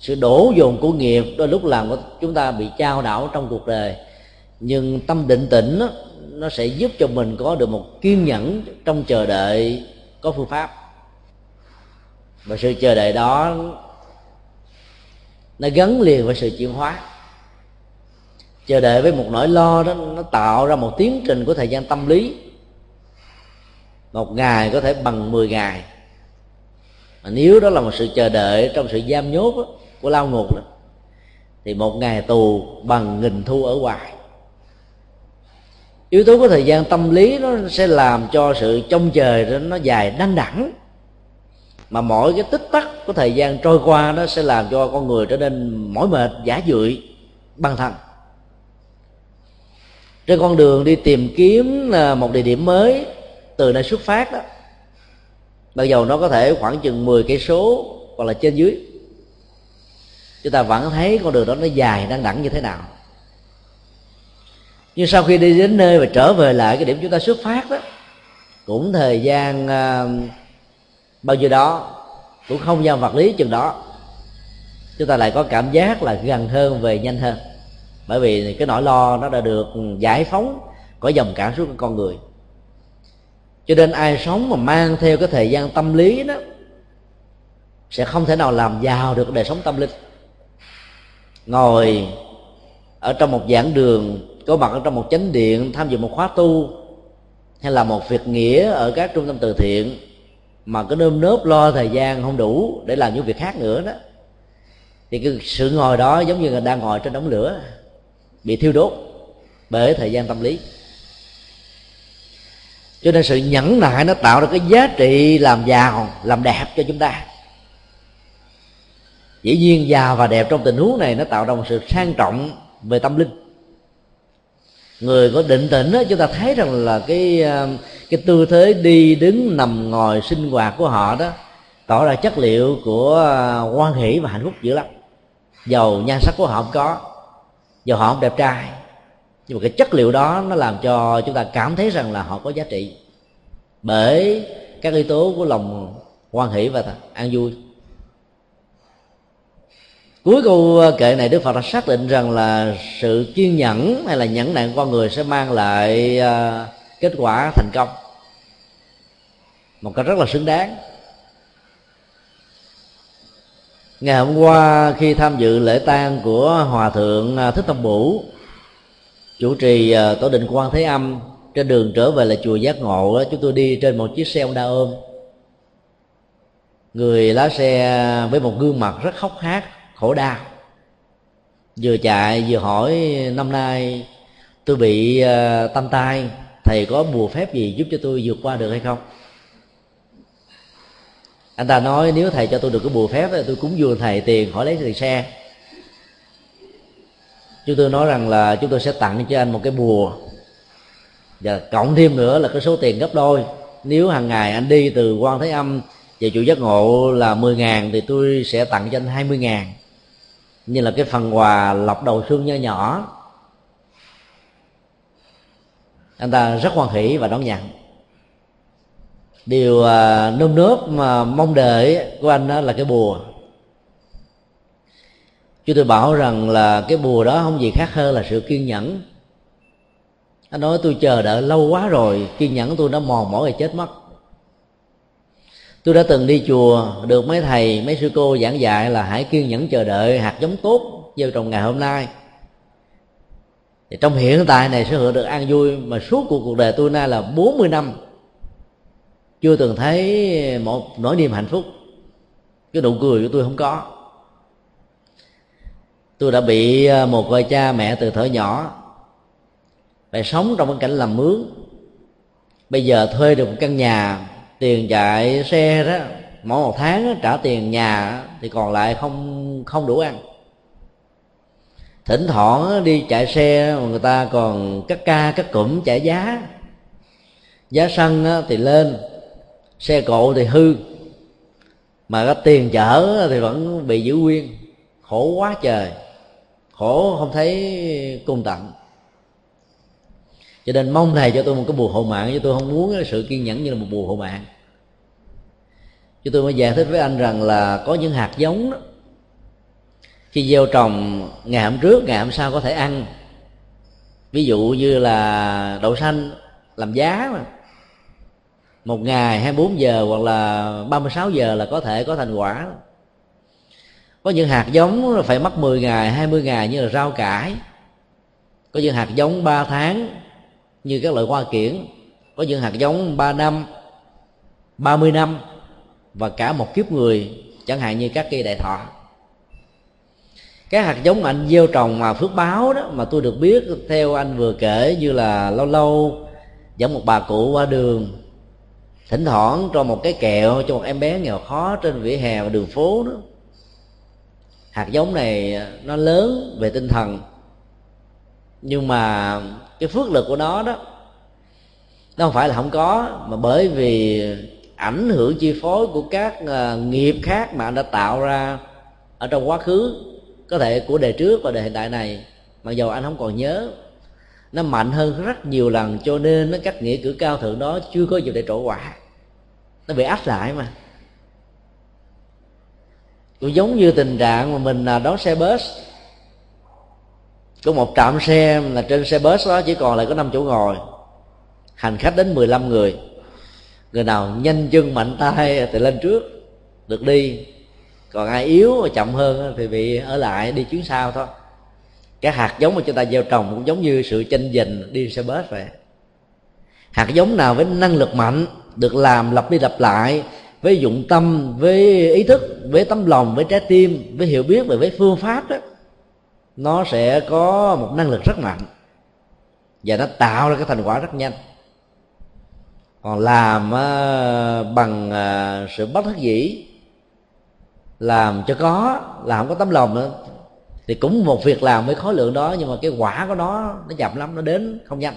Sự đổ dồn của nghiệp đôi lúc làm chúng ta bị trao đảo trong cuộc đời nhưng tâm định tĩnh đó, nó sẽ giúp cho mình có được một kiên nhẫn trong chờ đợi có phương pháp. Và sự chờ đợi đó nó gắn liền với sự chuyển hóa. Chờ đợi với một nỗi lo đó nó tạo ra một tiến trình của thời gian tâm lý. Một ngày có thể bằng 10 ngày. Mà nếu đó là một sự chờ đợi trong sự giam nhốt đó, của lao ngục đó, thì một ngày tù bằng nghìn thu ở ngoài yếu tố của thời gian tâm lý nó sẽ làm cho sự trông chờ nó dài đăng đẳng. Mà mỗi cái tích tắc của thời gian trôi qua nó sẽ làm cho con người trở nên mỏi mệt, giả dưỡi băng thần trên con đường đi tìm kiếm à, một địa điểm mới, từ nơi xuất phát đó, bây giờ nó có thể khoảng chừng 10 cây số hoặc là trên dưới. Chúng ta vẫn thấy con đường đó nó dài đang đẳng như thế nào nhưng sau khi đi đến nơi và trở về lại cái điểm chúng ta xuất phát đó cũng thời gian uh, bao nhiêu đó cũng không gian vật lý chừng đó chúng ta lại có cảm giác là gần hơn về nhanh hơn. Bởi vì cái nỗi lo nó đã được giải phóng có dòng cảm xúc của con người. Cho nên ai sống mà mang theo cái thời gian tâm lý đó sẽ không thể nào làm giàu được đời sống tâm linh. Ngồi ở trong một giảng đường có mặt ở trong một chánh điện, tham dự một khóa tu, hay là một việc nghĩa ở các trung tâm từ thiện, mà cứ nơm nớp lo thời gian không đủ để làm những việc khác nữa đó, thì cái sự ngồi đó giống như là đang ngồi trên đống lửa, bị thiêu đốt bởi thời gian tâm lý. Cho nên sự nhẫn nại nó tạo ra cái giá trị làm giàu làm đẹp cho chúng ta. Dĩ nhiên giàu và đẹp trong tình huống này nó tạo ra một sự sang trọng về tâm linh người có định tĩnh đó, chúng ta thấy rằng là cái à, cái tư thế đi đứng nằm ngồi sinh hoạt của họ đó tỏ ra chất liệu của à, quan hỷ và hạnh phúc dữ lắm. Giàu nhan sắc của họ không có dầu họ không đẹp trai nhưng mà cái chất liệu đó nó làm cho chúng ta cảm thấy rằng là họ có giá trị. Bởi các yếu tố của lòng quan hỷ và an vui cuối câu ờ, kệ này đức phật đã xác định rằng là sự kiên nhẫn hay là nhẫn nại con người sẽ mang lại uh, kết quả thành công. Một cách rất là xứng đáng. Ngày hôm qua khi tham dự lễ tang của hòa thượng ờ, thích tâm bủ chủ trì tổ định quan thế âm trên đường trở về là chùa giác ngộ chúng tôi đi trên một chiếc xe ông đa ôm. Người lái xe với một gương mặt rất khóc hát khổ đau. Vừa chạy vừa hỏi năm nay tôi bị ờ, uh, tâm tai thầy có bùa phép gì giúp cho tôi vượt qua được hay không? Anh ta nói nếu thầy cho tôi được cái bùa phép thì tôi cúng dường thầy tiền hỏi lấy tiền xe. Chúng tôi nói rằng là chúng tôi sẽ tặng cho anh một cái bùa. Và cộng thêm nữa là cái số tiền gấp đôi. Nếu hàng ngày anh đi từ quan thế âm về chủ giác ngộ là 10 ngàn thì tôi sẽ tặng cho anh 20 ngàn như là cái phần quà lọc đầu xương nho nhỏ. Anh ta rất hoan hỷ và đón nhận. Điều à, nơm nớp mà mong đợi của anh đó là cái bùa. Chứ tôi bảo rằng là cái bùa đó không gì khác hơn là sự kiên nhẫn. Anh nói tôi chờ đợi lâu quá rồi kiên nhẫn tôi đã mòn mỏi và chết mất tôi đã từng đi chùa, được mấy thầy, mấy sư cô giảng dạy là hãy kiên nhẫn chờ đợi hạt giống tốt gieo trồng ngày hôm nay. Thì trong hiện tại này sẽ hưởng được an vui, mà suốt cuộc cuộc đời tôi nay là 40 năm. Chưa từng thấy một nỗi niềm hạnh phúc. Cái nụ cười của tôi không có. Tôi đã bị ờ, một vợ cha mẹ từ thở nhỏ phải sống trong cái cảnh làm mướn. Bây giờ thuê được một căn nhà tiền chạy xe đó, mỗi một tháng trả tiền nhà thì còn lại không không đủ ăn. Thỉnh thoảng đi chạy xe mà người ta còn cắt ca, cắt cụm chạy giá. Giá xăng thì lên, xe cộ thì hư. Mà cái tiền chở thì vẫn bị giữ nguyên. Khổ quá trời. Khổ không thấy cung tận cho nên mong thầy cho tôi một cái bùa hộ mạng, chứ tôi không muốn sự kiên nhẫn như là một bùa hộ mạng. Chứ tôi mới giải thích với anh rằng là có những hạt giống đó, khi gieo trồng ngày hôm trước, ngày hôm sau có thể ăn. Ví dụ như là đậu xanh làm giá mà. Một ngày 24 giờ hoặc là 36 giờ là có thể có thành quả. Có những hạt giống phải mất 10 ngày 20 ngày như là rau cải. Có những hạt giống 3 tháng như các loại hoa kiển, có những hạt giống 3 năm 30 năm, và cả một kiếp người, chẳng hạn như các cây đại thọ. Các hạt giống mà anh gieo trồng mà phước báo đó mà tôi được biết, theo anh vừa kể như là lâu lâu dẫn một bà cụ qua đường, thỉnh thoảng cho một cái kẹo cho một em bé nghèo khó trên vỉa hè và đường phố đó. Hạt giống này nó lớn về tinh thần nhưng mà cái phước lực của nó đó nó không phải là không có mà bởi vì ảnh hưởng chi phối của các uh, nghiệp khác mà anh đã tạo ra ở trong quá khứ có thể của đời trước và đời hiện tại này. Mặc dầu anh không còn nhớ nó mạnh hơn rất nhiều lần cho nên nó các nghĩa cử cao thượng đó chưa có dịp để trổ quả. Nó bị áp lại mà. Cũng giống như tình trạng mà mình à, đón xe bus có một trạm xe là trên xe bus đó, chỉ còn lại có năm chỗ ngồi. Hành khách đến 15 người. Người nào nhanh chân, mạnh tay thì lên trước, được đi. Còn ai yếu và chậm hơn thì bị ở lại, đi chuyến sau thôi. Cái hạt giống mà chúng ta gieo trồng cũng giống như sự tranh giành đi xe bus vậy. Hạt giống nào với năng lực mạnh, được làm lặp đi lặp lại với dụng tâm, với ý thức, với tấm lòng, với trái tim, với hiểu biết về với phương pháp đó nó sẽ có một năng lực rất mạnh. Và nó tạo ra cái thành quả rất nhanh. Còn làm ờ, bằng ờ, sự bất đắc dĩ, làm cho có, làm không có tấm lòng nữa, thì cũng một việc làm với khối lượng đó, nhưng mà cái quả của nó nó chậm lắm, nó đến không nhanh.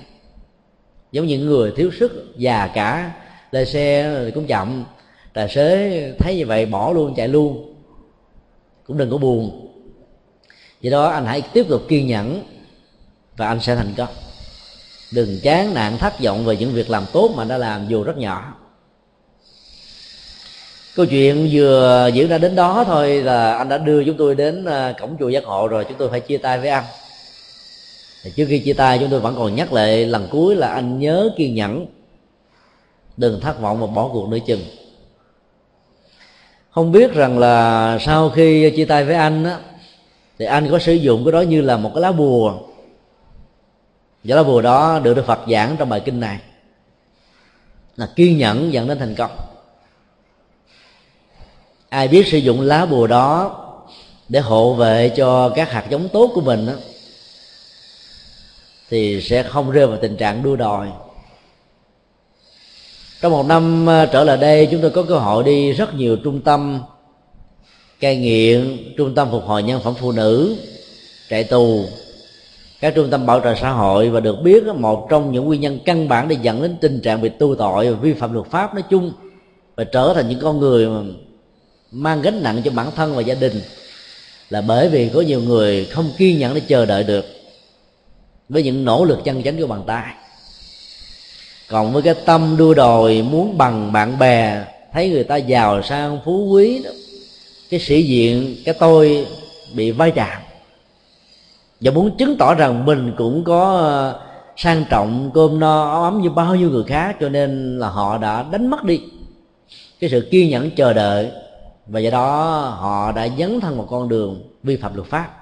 Giống như người thiếu sức, già cả lên xe thì cũng chậm. Tài xế thấy như vậy, bỏ luôn, chạy luôn. Cũng đừng có buồn do đó, anh hãy tiếp tục kiên nhẫn và anh sẽ thành công. Đừng chán nản thất vọng về những việc làm tốt mà đã làm dù rất nhỏ. Câu chuyện vừa diễn ra đến đó thôi là anh đã đưa chúng tôi đến ờ, cổng chùa giác ngộ rồi, chúng tôi phải chia tay với anh. Thì trước khi chia tay, chúng tôi vẫn còn nhắc lại lần cuối là anh nhớ kiên nhẫn, đừng thất vọng và bỏ cuộc nữa chừng. Không biết rằng là sau khi chia tay với anh á thì anh có sử dụng cái đó như là một cái lá bùa. Và lá bùa đó được Đức Phật giảng trong bài kinh này. Là kiên nhẫn dẫn đến thành công. Ai biết sử dụng lá bùa đó để hộ vệ cho các hạt giống tốt của mình đó, thì sẽ không rơi vào tình trạng đua đòi. Trong một năm ờ, trở lại đây chúng tôi có cơ hội đi rất nhiều trung tâm cai nghiện, trung tâm phục hồi nhân phẩm phụ nữ, trại tù. Các trung tâm bảo trợ xã hội và được biết một trong những nguyên nhân căn bản để dẫn đến tình trạng bị tu tội và vi phạm luật pháp nói chung và trở thành những con người mà mang gánh nặng cho bản thân và gia đình là bởi vì có nhiều người không kiên nhẫn để chờ đợi được với những nỗ lực chân chánh của bàn tay. Còn với cái tâm đua đòi muốn bằng bạn bè, thấy người ta giàu sang phú quý đó cái sĩ diện, cái tôi bị vai trạm và muốn chứng tỏ rằng mình cũng có ờ, sang trọng, cơm no, áo ấm như bao nhiêu người khác, cho nên là họ đã đánh mất đi cái sự kiên nhẫn chờ đợi. Và do đó họ đã dấn thân một con đường vi phạm luật pháp.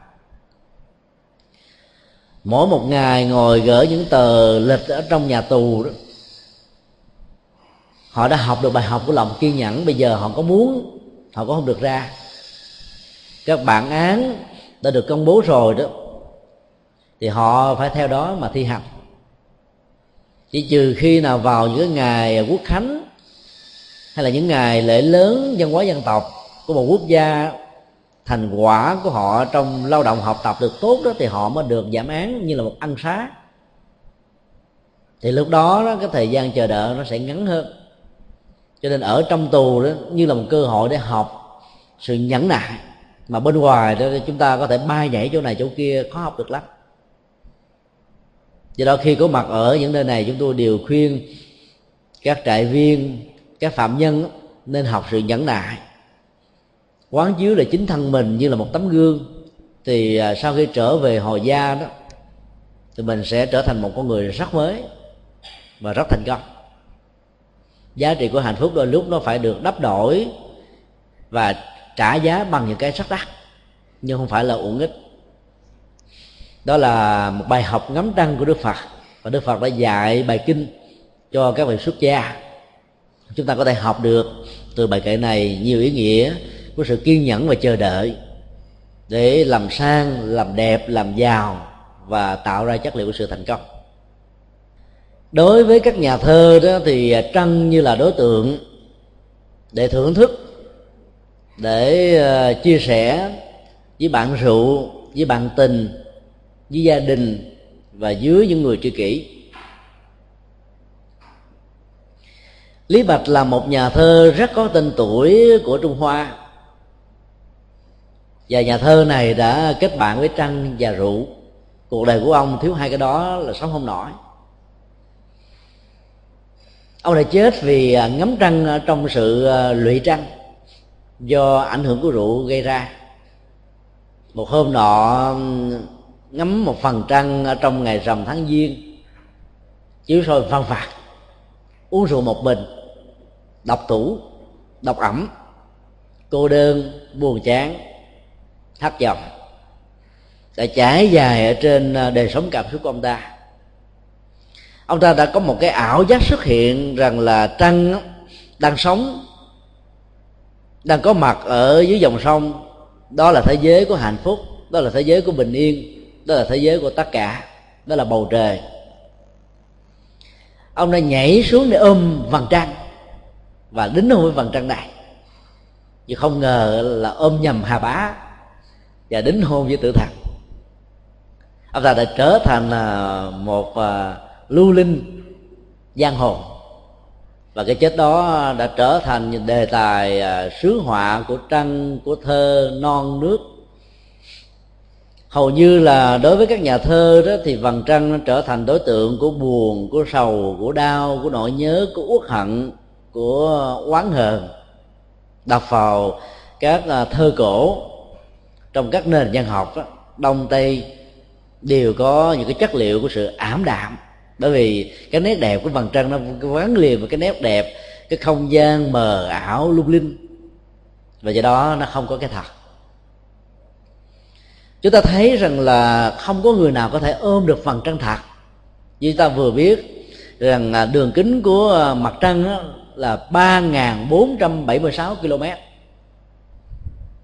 Mỗi một ngày ngồi gỡ những tờ lịch ở trong nhà tù đó, họ đã học được bài học của lòng kiên nhẫn. Bây giờ họ có muốn họ cũng không được ra. Các bản án đã được công bố rồi đó thì họ phải theo đó mà thi hành. Chỉ trừ khi nào vào những ngày quốc khánh hay là những ngày lễ lớn văn hóa dân tộc của một quốc gia thành quả của họ trong lao động học tập được tốt đó thì họ mới được giảm án như là một ăn xá. Thì lúc đó, đó cái thời gian chờ đợi nó sẽ ngắn hơn cho nên ở trong tù đó, như là một cơ hội để học sự nhẫn nại, mà bên ngoài đó chúng ta có thể bay nhảy chỗ này chỗ kia, khó học được lắm. Do đó khi có mặt ở những nơi này, chúng tôi đều khuyên các trại viên, các phạm nhân nên học sự nhẫn nại. Quán chiếu là chính thân mình như là một tấm gương, thì à, sau khi trở về hồi gia đó, thì mình sẽ trở thành một con người rất mới và rất thành công giá trị của hạnh phúc đôi lúc nó phải được đắp đổi và trả giá bằng những cái rất đắt nhưng không phải là uổng ích. Đó là một bài học ngắm trăng của đức phật, và đức phật đã dạy bài kinh cho các vị xuất gia. Chúng ta có thể học được từ bài kệ này nhiều ý nghĩa của sự kiên nhẫn và chờ đợi để làm sang, làm đẹp, làm giàu và tạo ra chất liệu của sự thành công đối với các nhà thơ đó thì à, trăng như là đối tượng để thưởng thức, để à, chia sẻ với bạn rượu, với bạn tình, với gia đình và dưới những người tri kỷ. Lý bạch là một nhà thơ rất có tên tuổi của trung hoa và nhà thơ này đã kết bạn với trăng và rượu. Cuộc đời của ông thiếu hai cái đó là sống không nổi ông đã chết vì à, ngấm ngắm trăng à, trong sự à, lụy trăng do ảnh hưởng của rượu gây ra. Một hôm nọ ngắm một phần trăng trong ngày rằm tháng giêng, chiếu soi văn phạt uống rượu một mình độc thủ độc ẩm, cô đơn, buồn chán, thất vọng. Đã trải dài ở trên đời sống cảm xúc của ông ta ông ta đã có một cái ảo giác xuất hiện rằng là trăng đang sống, đang có mặt ở dưới dòng sông. Đó là thế giới của hạnh phúc, đó là thế giới của bình yên, đó là thế giới của tất cả, đó là bầu trời. Ông đã nhảy xuống để ôm vầng trăng và đính hôn với vầng trăng này. Chứ không ngờ là ôm nhầm hà bá và đính hôn với tử thần. Ông ta đã trở thành à, một à, lưu linh giang hồ. Và cái chết đó đã trở thành đề tài à, sứ họa của tranh của thơ non nước. Hầu như là đối với các nhà thơ đó thì vầng trăng nó trở thành đối tượng của buồn của sầu của đau của nỗi nhớ của uất hận của oán hờn. Đọc vào các à, thơ cổ trong các nền văn học đó, đông tây đều có những cái chất liệu của sự ảm đạm bởi vì cái nét đẹp của vầng trăng nó gắn liền với cái nét đẹp, cái không gian mờ ảo lung linh. Và do đó nó không có cái thật. Chúng ta thấy rằng là không có người nào có thể ôm được phần trăng thật. Như ta vừa biết rằng à, đường kính của à, mặt trăng là 3.476 km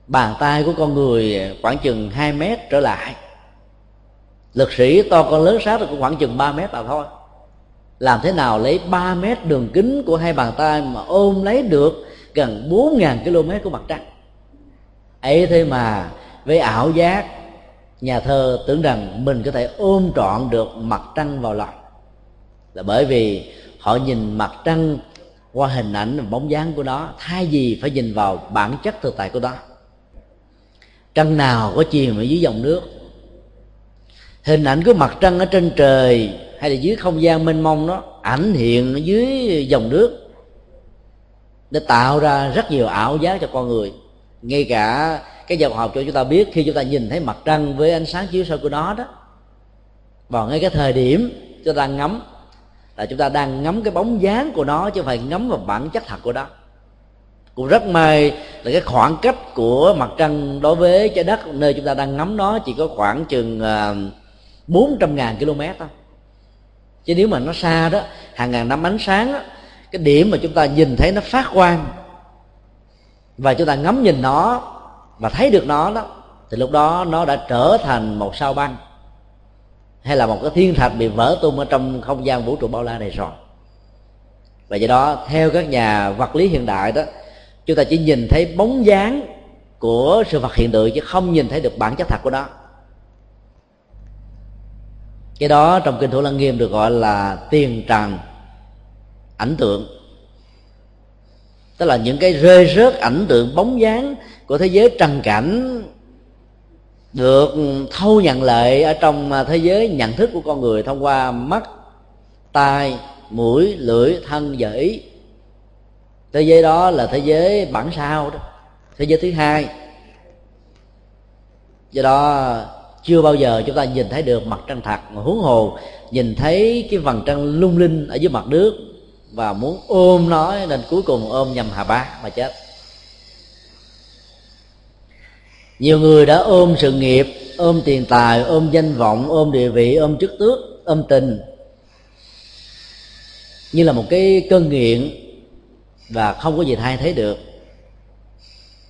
bàn tay của con người khoảng chừng 2 mét trở lại lực sĩ to con lớn sát cũng khoảng chừng 3 mét là thôi. Làm thế nào lấy 3 mét đường kính của hai bàn tay mà ôm lấy được gần 4.000 km của mặt trăng? Ấy thế mà, với ảo giác, nhà thơ tưởng rằng mình có thể ôm trọn được mặt trăng vào lòng. Là bởi vì họ nhìn mặt trăng qua hình ảnh và bóng dáng của nó, thay vì phải nhìn vào bản chất thực tại của nó. Trăng nào có chìm ở dưới dòng nước hình ảnh của mặt trăng ở trên trời hay là dưới không gian mênh mông đó ảnh hiện dưới dòng nước để tạo ra rất nhiều ảo giác cho con người. Ngay cả cái dòng học cho chúng ta biết khi chúng ta nhìn thấy mặt trăng với ánh sáng chiếu soi của nó đó. Vào ngay cái thời điểm chúng ta ngắm là chúng ta đang ngắm cái bóng dáng của nó chứ không phải ngắm vào bản chất thật của nó. Cũng rất may là cái khoảng cách của mặt trăng đối với trái đất nơi chúng ta đang ngắm nó chỉ có khoảng chừng uh, 400.000 km đó. chứ nếu mà nó xa đó hàng ngàn năm ánh sáng đó, cái điểm mà chúng ta nhìn thấy nó phát quang và chúng ta ngắm nhìn nó và thấy được nó đó thì lúc đó nó đã trở thành một sao băng hay là một cái thiên thạch bị vỡ tung ở trong không gian vũ trụ bao la này rồi và do đó theo các nhà vật lý hiện đại đó chúng ta chỉ nhìn thấy bóng dáng của sự vật hiện tượng chứ không nhìn thấy được bản chất thật của nó cái đó trong kinh thủ lăng nghiêm được gọi là tiền trần ảnh tượng. Tức là những cái rơi rớt ảnh tượng bóng dáng của thế giới trần cảnh được thâu nhận lại ở trong à, thế giới nhận thức của con người thông qua mắt, tai, mũi, lưỡi, thân và ý. Thế giới đó là thế giới bản sao đó, thế giới thứ hai. Do đó chưa bao giờ chúng ta nhìn thấy được mặt trăng thật mà huống hồ, nhìn thấy cái vầng trăng lung linh ở dưới mặt nước và muốn ôm nó nên cuối cùng ôm nhầm hà bá mà chết. Nhiều người đã ôm sự nghiệp, ôm tiền tài, ôm danh vọng, ôm địa vị, ôm chức tước, ôm tình. Như là một cái cơn nghiện và không có gì thay thế được.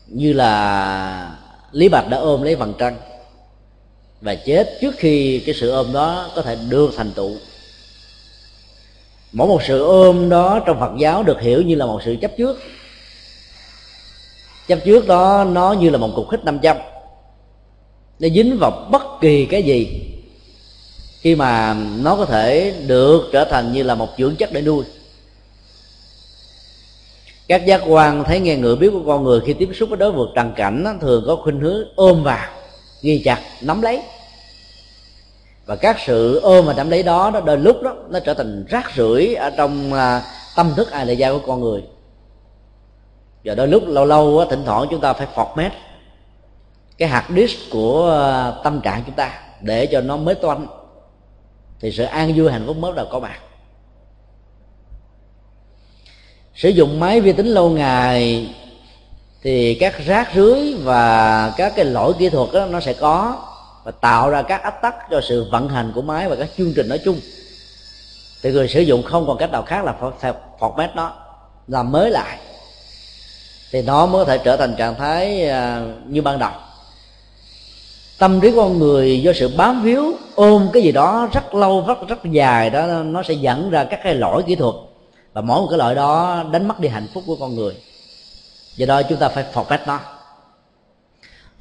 Như là lý bạch đã ôm lấy vầng trăng và chết trước khi cái sự ôm đó có thể được thành tựu. Mỗi một sự ôm đó trong phật giáo được hiểu như là một sự chấp trước. Chấp trước đó nó như là một cục khích 500 nó dính vào bất kỳ cái gì khi mà nó có thể được trở thành như là một dưỡng chất để nuôi. Các giác quan thấy nghe ngựa biết của con người khi tiếp xúc với đối vật trần cảnh thường có khuynh hướng ôm vào, ghi chặt, nắm lấy và các sự ôm và đắm lấy đó nó đôi lúc đó nó trở thành rác rưởi ở trong à, tâm thức ai lệ gia của con người. Và đôi lúc lâu lâu thỉnh thoảng chúng ta phải format cái hạt disk của à, tâm trạng chúng ta để cho nó mới toanh. Thì sự an vui hạnh phúc mới đầu có mặt. Sử dụng máy vi tính lâu ngày thì các rác rưới và các cái lỗi kỹ thuật đó, nó sẽ có và tạo ra các ách tắc cho sự vận hành của máy và các chương trình nói chung. Thì người sử dụng không còn cách nào khác là phải format nó làm mới lại. Thì nó mới có thể trở thành trạng thái à, như ban đầu. Tâm trí con người do sự bám víu, ôm cái gì đó rất lâu, rất rất dài đó, nó sẽ dẫn ra các cái lỗi kỹ thuật. Và mỗi một cái loại đó đánh mất đi hạnh phúc của con người. Do đó chúng ta phải format nó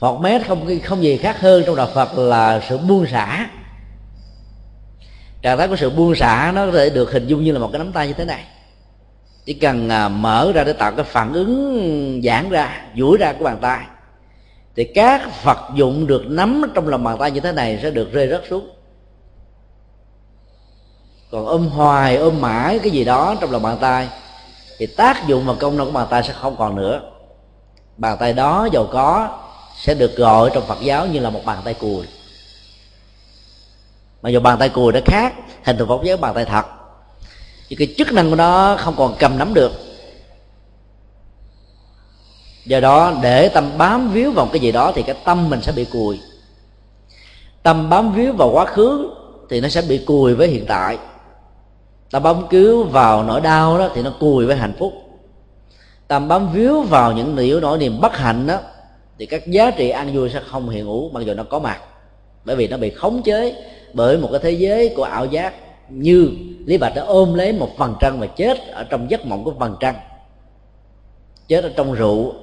format không không gì khác hơn trong đạo phật là sự buông xả. Trạng thái của sự buông xả nó có thể được hình dung như là một cái nắm tay như thế này. Chỉ cần à, mở ra để tạo cái phản ứng, giãn ra, duỗi ra của bàn tay, thì các vật dụng được nắm trong lòng bàn tay như thế này sẽ được rơi rớt xuống. Còn ôm hoài, ôm mãi cái gì đó trong lòng bàn tay, thì tác dụng và công năng của bàn tay sẽ không còn nữa. Bàn tay đó giàu có sẽ được gọi trong phật giáo như là một bàn tay cùi. Mà dù bàn tay cùi nó khác, hình thù phật giáo bàn tay thật. Nhưng cái chức năng của nó không còn cầm nắm được. Do đó, để tâm bám víu vào cái gì đó thì cái tâm mình sẽ bị cùi. Tâm bám víu vào quá khứ thì nó sẽ bị cùi với hiện tại. Tâm bám víu vào nỗi đau đó thì nó cùi với hạnh phúc. Tâm bám víu vào những điều nỗi niềm bất hạnh đó thì các giá trị an vui sẽ không hiện hữu mặc dù nó có mặt. Bởi vì nó bị khống chế bởi một cái thế giới của ảo giác như lý bạch đã ôm lấy một phần trăng và chết ở trong giấc mộng của phần trăng. Chết ở trong rượu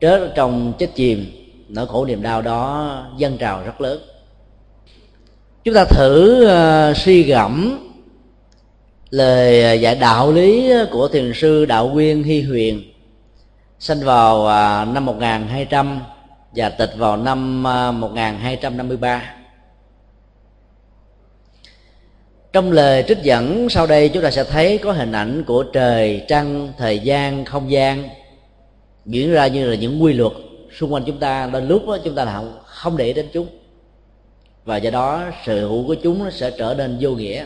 chết ở trong chết chìm nỗi khổ niềm đau đó dâng trào rất lớn. Chúng ta thử uh, suy gẫm lời ờ, dạy đạo lý của thiền sư đạo quyên hy huyền sinh vào à, năm 1200 và tịch vào năm à, 1253 trong lời trích dẫn sau đây, chúng ta sẽ thấy có hình ảnh của trời, trăng, thời gian, không gian diễn ra như là những quy luật xung quanh chúng ta. Đến lúc đó, chúng ta là không để đến chúng. Và do đó, sự hữu của chúng nó sẽ trở nên vô nghĩa.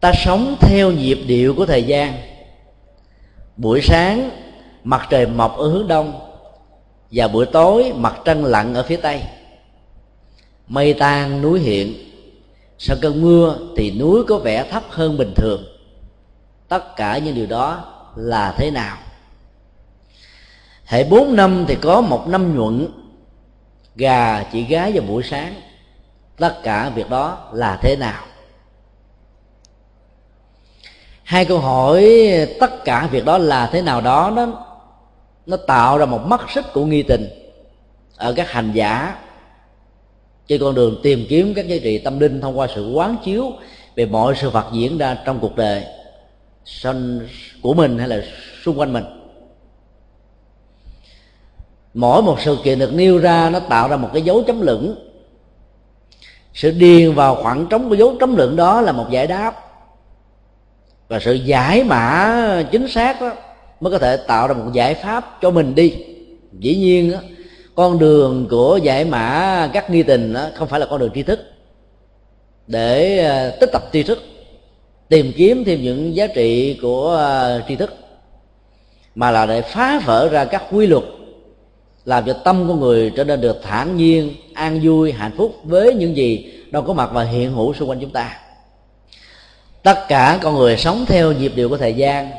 Ta sống theo nhịp điệu của thời gian buổi sáng, mặt trời mọc ở hướng đông và buổi tối, mặt trăng lặn ở phía tây. Mây tan, núi hiện. Sau cơn mưa thì núi có vẻ thấp hơn bình thường. Tất cả những điều đó là thế nào? Hệ bốn năm thì có một năm nhuận. Gà chỉ gái vào buổi sáng. Tất cả việc đó là thế nào? Hai câu hỏi, tất cả việc đó là thế nào đó, nó nó tạo ra một mắt xích của nghi tình ở các hành giả trên con đường tìm kiếm các giá trị tâm linh thông qua sự quán chiếu về mọi sự vật diễn ra trong cuộc đời của mình hay là xung quanh mình. Mỗi một sự kiện được nêu ra, nó tạo ra một cái dấu chấm lửng. Sự điền vào khoảng trống của dấu chấm lửng đó là một giải đáp và sự giải mã chính xác đó mới có thể tạo ra một giải pháp cho mình đi. Dĩ nhiên đó, con đường của giải mã các nghi tình đó, không phải là con đường tri thức. Để ờ, tích tập tri thức tìm kiếm thêm những giá trị của ờ, tri thức mà là để phá vỡ ra các quy luật làm cho tâm của người trở nên được thản nhiên an vui hạnh phúc với những gì đang có mặt và hiện hữu xung quanh chúng ta tất cả con người sống theo nhịp điệu của thời gian.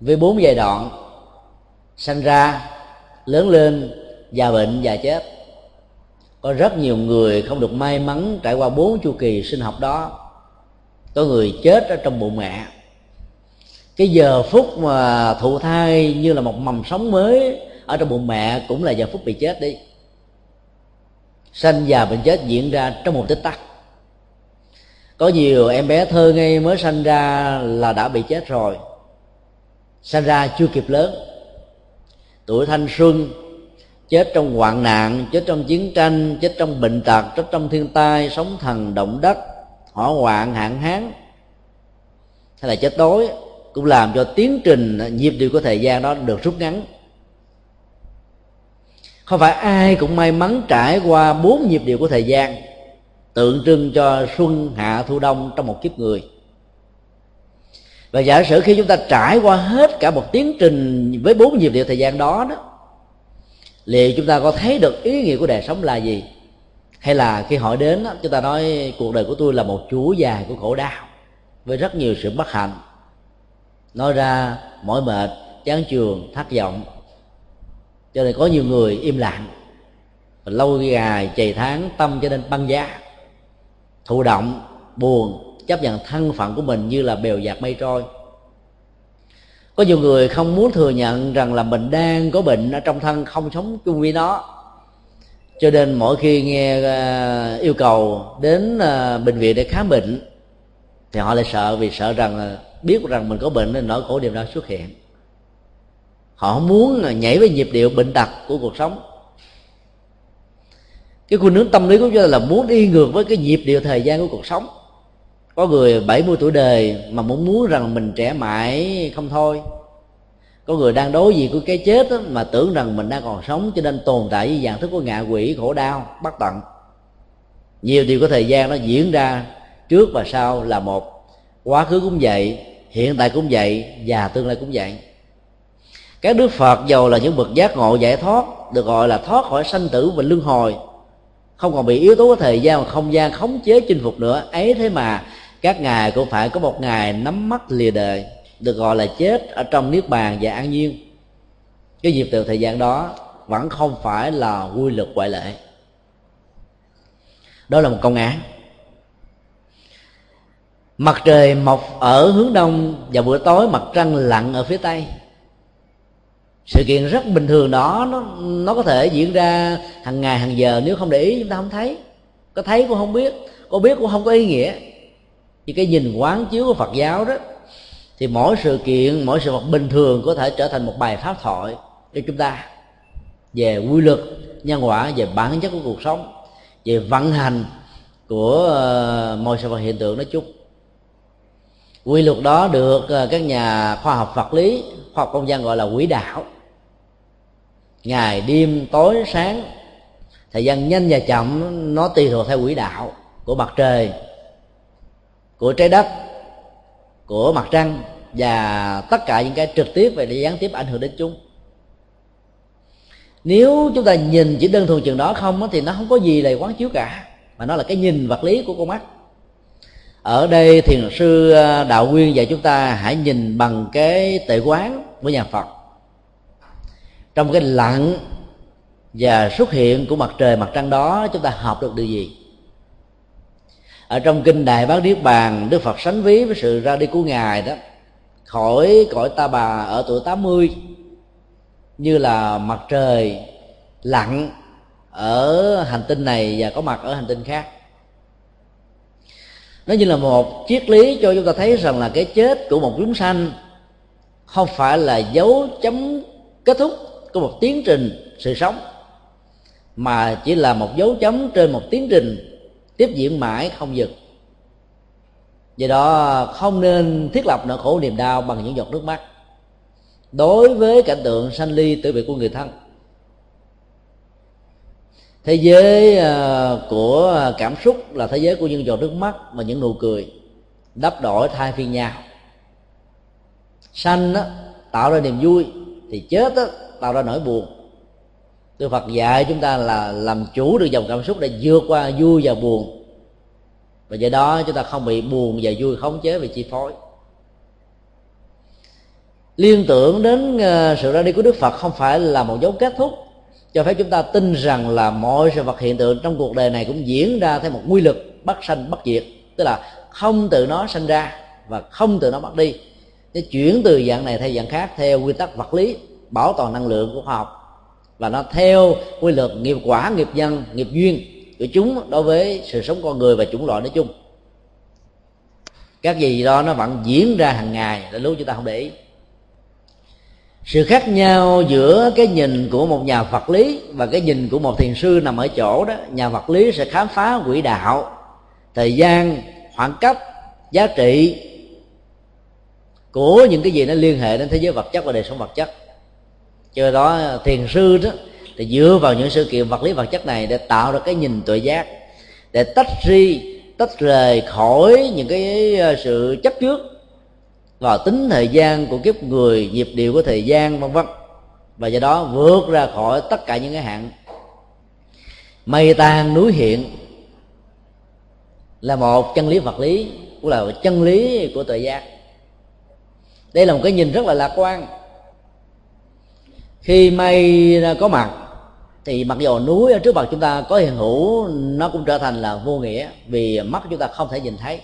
Với bốn giai đoạn, sanh ra, lớn lên, già bệnh, già chết. Có rất nhiều người không được may mắn trải qua bốn chu kỳ sinh học đó. Có người chết ở trong bụng mẹ. Cái giờ phút mà thụ thai như là một mầm sống mới ở trong bụng mẹ cũng là giờ phút bị chết đi. Sanh già bệnh chết diễn ra trong một tích tắc có nhiều em bé thơ ngay mới sanh ra là đã bị chết rồi. Sanh ra chưa kịp lớn. Tuổi thanh xuân, chết trong hoạn nạn, chết trong chiến tranh, chết trong bệnh tật, chết trong thiên tai sóng thần động đất, hỏa hoạn, hạn hán. Hay là chết đói, cũng làm cho tiến trình nhịp điệu của thời gian đó được rút ngắn. Không phải ai cũng may mắn trải qua bốn nhịp điệu của thời gian tượng trưng cho xuân hạ thu đông trong một kiếp người. Và giả sử khi chúng ta trải qua hết cả một tiến trình với bốn nhịp điệu thời gian đó đó liệu chúng ta có thấy được ý nghĩa của đời sống là gì? Hay là khi hỏi đến đó, chúng ta nói cuộc đời của tôi là một chuỗi dài của khổ đau với rất nhiều sự bất hạnh. Nói ra mỏi mệt chán trường thất vọng. Cho nên có nhiều người im lặng lâu dài chày tháng tâm cho nên băng giá thụ động, buồn, chấp nhận thân phận của mình như là bèo dạt mây trôi. Có nhiều người không muốn thừa nhận rằng là mình đang có bệnh ở trong thân không sống chung với nó. Cho nên mỗi khi nghe à, yêu cầu đến à, bệnh viện để khám bệnh, thì họ lại sợ vì sợ rằng biết rằng mình có bệnh nên nỗi khổ niềm đau xuất hiện. Họ muốn nhảy với nhịp điệu bệnh tật của cuộc sống cái khuynh hướng tâm lý của chúng ta là muốn đi ngược với cái nhịp điệu thời gian của cuộc sống. Có người 70 tuổi đời mà muốn muốn rằng mình trẻ mãi không thôi. Có người đang đối diện của cái chết đó, mà tưởng rằng mình đang còn sống cho nên tồn tại với dạng thức của ngạ quỷ khổ đau bất tận. Nhiều điều có thời gian nó diễn ra trước và sau là một. Quá khứ cũng vậy hiện tại cũng vậy và tương lai cũng vậy. Các đức phật giàu là những bậc giác ngộ giải thoát được gọi là thoát khỏi sanh tử và luân hồi không còn bị yếu tố của thời gian và không gian khống chế chinh phục nữa. Ấy thế mà, các ngài cũng phải có một ngày nắm mắt lìa đời, được gọi là chết ở trong niết bàn và an nhiên. Cái dịp từ thời gian đó vẫn không phải là quy luật ngoại lệ. Đó là một công án. Mặt trời mọc ở hướng đông và buổi tối mặt trăng lặn ở phía tây sự kiện rất bình thường đó, nó nó có thể diễn ra hàng ngày, hàng giờ, nếu không để ý chúng ta không thấy. Có thấy cũng không biết, có biết cũng không có ý nghĩa. Thì cái nhìn quán chiếu của phật giáo đó, thì mỗi sự kiện, mỗi sự vật bình thường có thể trở thành một bài pháp thoại cho chúng ta về quy luật, nhân quả, về bản chất của cuộc sống, về vận hành của ờ, mọi sự vật hiện tượng nói chung. Quy luật đó được ờ, các nhà khoa học vật lý, khoa học công dân gọi là quỹ đạo ngày đêm, tối, sáng. Thời gian nhanh và chậm, nó tùy thuộc theo quỹ đạo của mặt trời, của trái đất, của mặt trăng và tất cả những cái trực tiếp và gián tiếp ảnh hưởng đến chúng. Nếu chúng ta nhìn chỉ đơn thuần chừng đó không thì nó không có gì là quán chiếu cả, mà nó là cái nhìn vật lý của con mắt. Ở đây thiền sư à, đạo nguyên dạy chúng ta hãy nhìn bằng cái tệ quán của nhà phật trong cái lặng và xuất hiện của mặt trời mặt trăng đó, chúng ta học được điều gì? Ở trong kinh đại bát niết bàn, đức phật sánh ví với sự ra đi của ngài đó, khỏi cõi ta bà ở tuổi 80 như là mặt trời lặn ở hành tinh này và có mặt ở hành tinh khác. Nó như là một triết lý cho chúng ta thấy rằng là cái chết của một chúng sanh không phải là dấu chấm kết thúc có một tiến trình sự sống mà chỉ là một dấu chấm trên một tiến trình tiếp diễn mãi không dừng. Do đó không nên thiết lập nỗi khổ niềm đau bằng những giọt nước mắt. Đối với cảnh tượng sanh ly tử biệt của người thân thế giới ờ, của cảm xúc là thế giới của những giọt nước mắt và những nụ cười đắp đổi thay phiên nhau. Sanh đó, tạo ra niềm vui thì chết đó, tạo ra nỗi buồn. Đức Phật dạy chúng ta là làm chủ được dòng cảm xúc để vượt qua vui và buồn. Và do đó chúng ta không bị buồn và vui khống chế về chi phối. Liên tưởng đến ờ, sự ra đi của đức phật không phải là một dấu kết thúc cho phép chúng ta tin rằng là mọi sự vật hiện tượng trong cuộc đời này cũng diễn ra theo một quy luật bất sanh, bất diệt. Tức là không từ nó sanh ra và không từ nó mất đi. Để chuyển từ dạng này theo dạng khác, theo quy tắc vật lý bảo toàn năng lượng của khoa học. Và nó theo quy luật nghiệp quả, nghiệp nhân, nghiệp duyên của chúng đối với sự sống con người và chủng loại nói chung. Các gì đó nó vẫn diễn ra hàng ngày là lúc chúng ta không để ý. Sự khác nhau giữa cái nhìn của một nhà vật lý và cái nhìn của một thiền sư nằm ở chỗ đó, nhà vật lý sẽ khám phá quỹ đạo, thời gian, khoảng cách, giá trị của những cái gì nó liên hệ đến thế giới vật chất và đời sống vật chất do đó, thiền sư đó, thì dựa vào những sự kiện vật lý vật chất này để tạo ra cái nhìn tuệ giác, để tách ri, tách rời khỏi những cái ờ, sự chấp trước vào tính thời gian của kiếp người, nhịp điệu của thời gian, vân vân. Và do đó vượt ra khỏi tất cả những cái hạn. Mây tan, núi hiện là một chân lý vật lý, cũng là một chân lý của tự giác. Đây là một cái nhìn rất là lạc quan khi mây có mặt, thì mặc dù núi ở trước mặt chúng ta có hiện hữu, nó cũng trở thành là vô nghĩa vì mắt chúng ta không thể nhìn thấy.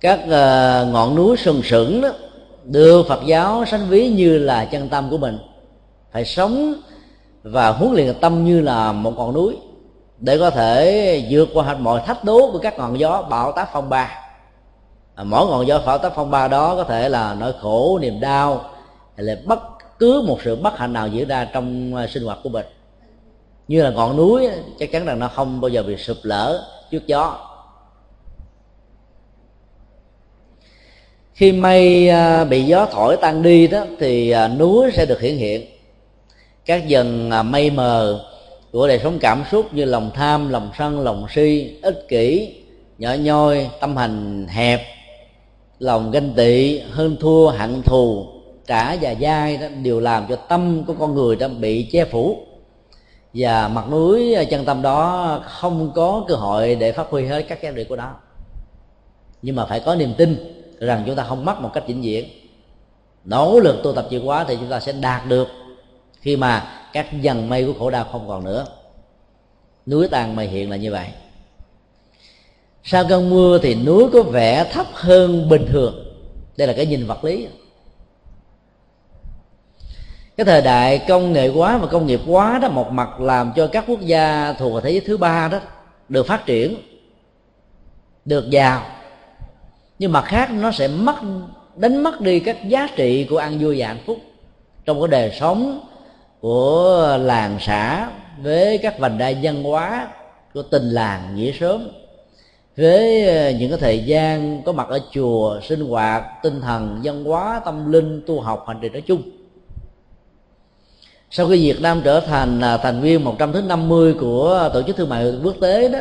Các ờ, ngọn núi sừng sững đó đưa phật giáo sánh ví như là chân tâm của mình. Phải sống và huấn luyện tâm như là một ngọn núi để có thể vượt qua mọi thách đố của các ngọn gió bão táp phong ba. Mỗi ngọn gió bão táp phong ba đó có thể là nỗi khổ, niềm đau, hay là bất cứ một sự bất hạnh nào diễn ra trong à, sinh hoạt của mình. Như là ngọn núi chắc chắn rằng nó không bao giờ bị sụp lở trước gió. Khi mây à, bị gió thổi tan đi đó, thì à, núi sẽ được hiển hiện. Các dần mây mờ của đời sống cảm xúc như lòng tham, lòng sân, lòng si, ích kỷ, nhỏ nhoi, tâm hành hẹp, lòng ganh tị, hơn thua, hận thù trả và dai đó đều làm cho tâm của con người đó bị che phủ. Và mặt núi ờ, chân tâm đó không có cơ hội để phát huy hết các giá trị của nó. Nhưng mà phải có niềm tin rằng chúng ta không mất một cách vĩnh viễn. Nỗ lực tu tập chịu quá thì chúng ta sẽ đạt được khi mà các dần mây của khổ đau không còn nữa. Núi tàn mây hiện là như vậy. Sau cơn mưa thì núi có vẻ thấp hơn bình thường. Đây là cái nhìn vật lý cái thời đại công nghệ quá và công nghiệp quá đó, một mặt làm cho các quốc gia thuộc thế giới thứ ba đó được phát triển, được giàu. Nhưng mặt khác, nó sẽ mất, đánh mất đi các giá trị của ăn vui và hạnh phúc trong cái đời sống của làng xã với các vành đai văn hóa của tình làng nghĩa sớm với ờ, những cái thời gian có mặt ở chùa, sinh hoạt, tinh thần, văn hóa, tâm linh, tu học, hành trì nói chung sau khi Việt Nam trở thành à, thành viên 100 thứ 50 của tổ chức thương mại quốc tế đó,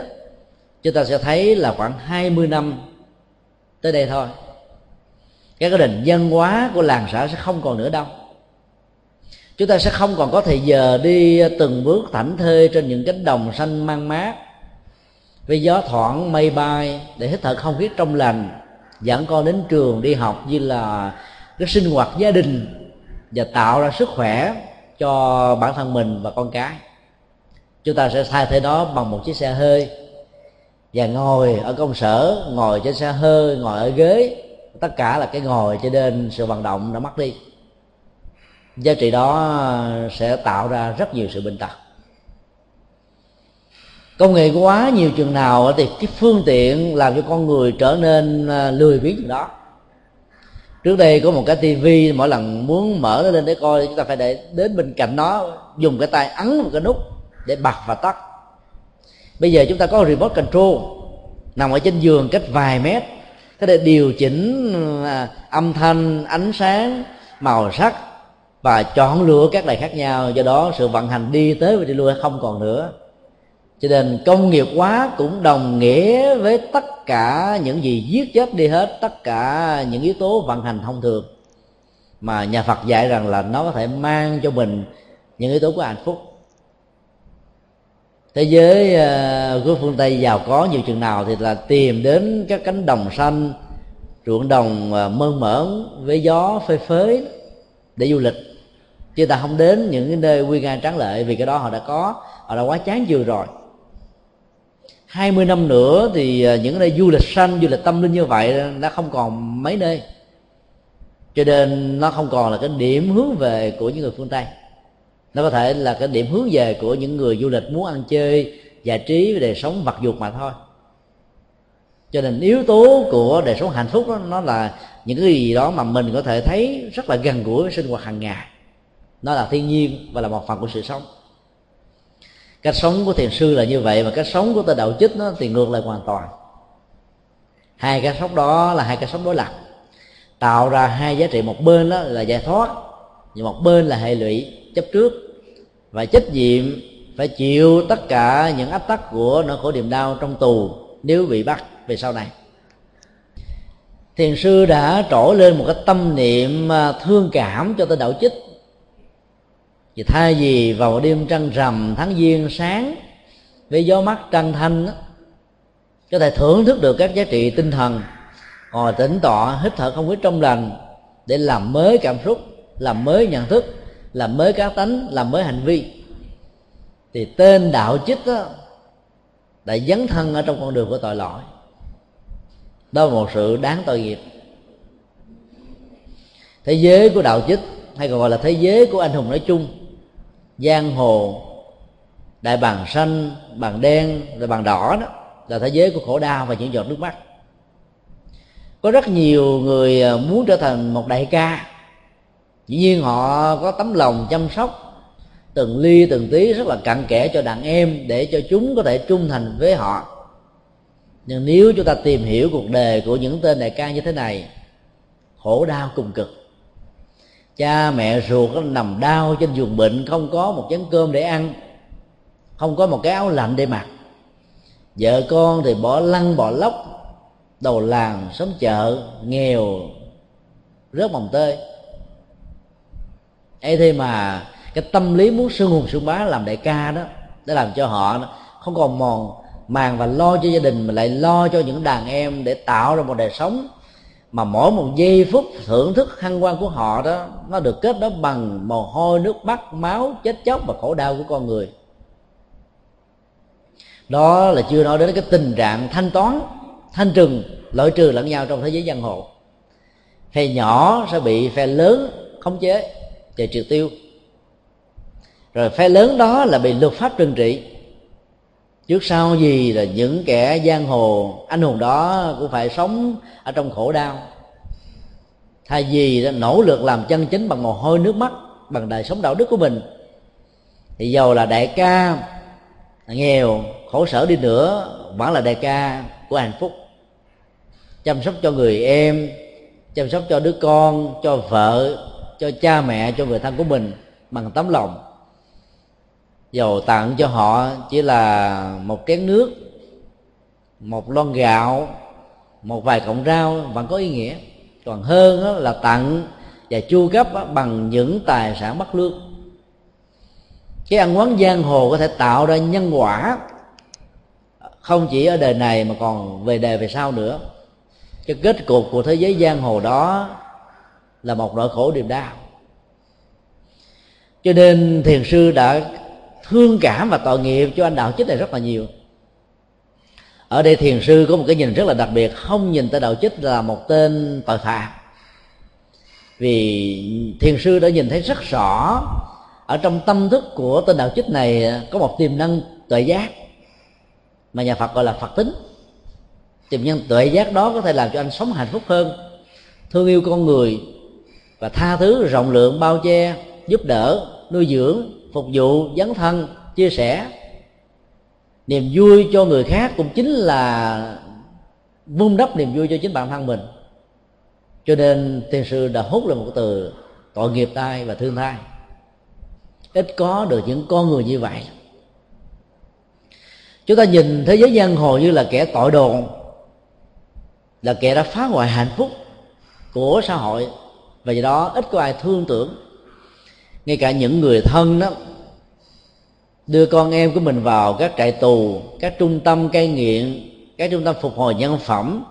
chúng ta sẽ thấy là khoảng 20 năm tới đây thôi. Các cái định dân hóa của làng xã sẽ không còn nữa đâu. Chúng ta sẽ không còn có thời giờ đi từng bước thảnh thơi trên những cánh đồng xanh mang mát, với gió thoảng mây bay để hít thở không khí trong lành, dẫn con đến trường đi học như là cái sinh hoạt gia đình và tạo ra sức khỏe cho bản thân mình và con cái. Chúng ta sẽ thay thế nó bằng một chiếc xe hơi và ngồi ở công sở, ngồi trên xe hơi, ngồi ở ghế. Tất cả là cái ngồi cho nên sự vận động đã mất đi. Giá trị đó sẽ tạo ra rất nhiều sự bình tật công nghệ quá nhiều chừng nào thì cái phương tiện làm cho con người trở nên à, lười biếng chừng đó trước đây có một cái tivi mỗi lần muốn mở nó lên để coi, chúng ta phải để đến bên cạnh nó, dùng cái tay ấn một cái nút để bật và tắt. Bây giờ chúng ta có remote control, nằm ở trên giường cách vài mét, có thể điều chỉnh à, âm thanh, ánh sáng, màu sắc và chọn lựa các đài khác nhau. Do đó sự vận hành đi tới và đi lui không còn nữa. Cho nên công nghiệp hóa cũng đồng nghĩa với tất cả những gì giết chết đi hết, tất cả những yếu tố vận hành thông thường. Mà nhà Phật dạy rằng là nó có thể mang cho mình những yếu tố của hạnh phúc. Thế giới ờ, của phương tây giàu có nhiều chừng nào thì là tìm đến các cánh đồng xanh, ruộng đồng ờ, mơn mởn với gió phơi phới để du lịch. Chứ ta không đến những cái nơi quy nga tráng lệ vì cái đó họ đã có, họ đã quá chán chường rồi. 20 năm nữa thì à, những nơi du lịch xanh du lịch tâm linh như vậy đã không còn mấy nơi. Cho nên nó không còn là cái điểm hướng về của những người phương tây. Nó có thể là cái điểm hướng về của những người du lịch muốn ăn chơi giải trí đời sống vật dục mà thôi. Cho nên yếu tố của đời sống hạnh phúc đó, nó là những cái gì đó mà mình có thể thấy rất là gần gũi với sinh hoạt hàng ngày. Nó là thiên nhiên và là một phần của sự sống cách sống của thiền sư là như vậy mà cách sống của tên đạo chích nó thì ngược lại hoàn toàn. Hai cái sống đó là hai cái sống đối lập. Tạo ra hai giá trị, một bên đó là giải thoát, nhưng một bên là hệ lụy chấp trước. Và trách nhiệm phải chịu tất cả những áp tắc của nỗi khổ niềm đau trong tù nếu bị bắt về sau này. Thiền sư đã trỗi lên một cái tâm niệm à, thương cảm cho tên đạo chích thì thay vì vào một đêm trăng rằm tháng giêng sáng với gió mắt trăng thanh đó, có thể thưởng thức được các giá trị tinh thần. Ngồi tĩnh tọa hít thở không khí trong lành để làm mới cảm xúc làm mới nhận thức làm mới cá tánh làm mới hành vi. Thì tên đạo chích đó đã dấn thân ở trong con đường của tội lỗi. Đó là một sự đáng tội nghiệp. Thế giới của đạo chích hay còn gọi là thế giới của anh hùng nói chung giang hồ, đại bàng xanh, bàng đen, rồi bàng đỏ đó là thế giới của khổ đau và những giọt nước mắt. Có rất nhiều người à, muốn trở thành một đại ca. Dĩ nhiên họ có tấm lòng chăm sóc, từng ly, từng tí rất là cặn kẽ cho đàn em để cho chúng có thể trung thành với họ. Nhưng nếu chúng ta tìm hiểu cuộc đời của những tên đại ca như thế này, khổ đau cùng cực cha mẹ ruột nó nằm đau trên giường bệnh, không có một chén cơm để ăn, không có một cái áo lạnh để mặc. Vợ con thì bỏ lăn, bỏ lóc, đầu làng sống chợ, nghèo, rớt mồng tơi. Ấy thế mà cái tâm lý muốn sương hùng sương bá làm đại ca đó, để làm cho họ không còn mòn màng và lo cho gia đình, mà lại lo cho những đàn em để tạo ra một đời sống mà mỗi một giây phút thưởng thức hăng quan của họ đó, nó được kết đó bằng mồ hôi, nước mắt, máu, chết chóc và khổ đau của con người. Đó là chưa nói đến cái tình trạng thanh toán, thanh trừng, loại trừ lẫn nhau trong thế giới giang hồ. Phe nhỏ sẽ bị phe lớn khống chế và triệt tiêu. Rồi phe lớn đó là bị luật pháp trừng trị trước sau gì là những kẻ giang hồ, anh hùng đó cũng phải sống ở trong khổ đau. Thay vì đã nỗ lực làm chân chính bằng mồ hôi nước mắt, bằng đời sống đạo đức của mình, thì giàu là đại ca nghèo, khổ sở đi nữa, vẫn là đại ca của hạnh phúc. Chăm sóc cho người em, chăm sóc cho đứa con, cho vợ, cho cha mẹ, cho người thân của mình bằng tấm lòng dầu tặng cho họ chỉ là một chén nước, một lon gạo, một vài cọng rau vẫn có ý nghĩa. Còn hơn là tặng và chu cấp bằng những tài sản bất lương. Cái ăn quán giang hồ có thể tạo ra nhân quả, không chỉ ở đời này mà còn về đời về sau nữa. Cái kết cục của thế giới giang hồ đó là một nỗi khổ niềm đau. Cho nên thiền sư đã thương cảm và tội nghiệp cho anh đạo chích này rất là nhiều. Ở đây thiền sư có một cái nhìn rất là đặc biệt, không nhìn tới đạo chích là một tên tội phạm. Vì thiền sư đã nhìn thấy rất rõ, ở trong tâm thức của tên đạo chích này có một tiềm năng tuệ giác mà nhà phật gọi là phật tính. Tiềm năng tuệ giác đó có thể làm cho anh sống hạnh phúc hơn, thương yêu con người và tha thứ rộng lượng, bao che, giúp đỡ, nuôi dưỡng phục vụ dấn thân, chia sẻ. Niềm vui cho người khác cũng chính là vun đắp niềm vui cho chính bản thân mình. Cho nên tiên sư đã hút lên một từ tội nghiệp tai và thương thai ít có được những con người như vậy. Chúng ta nhìn thế giới giang hồ như là kẻ tội đồ, là kẻ đã phá hoại hạnh phúc của xã hội, và do đó ít có ai thương tưởng ngay cả những người thân đó, đưa con em của mình vào các trại tù, các trung tâm cai nghiện, các trung tâm phục hồi nhân phẩm.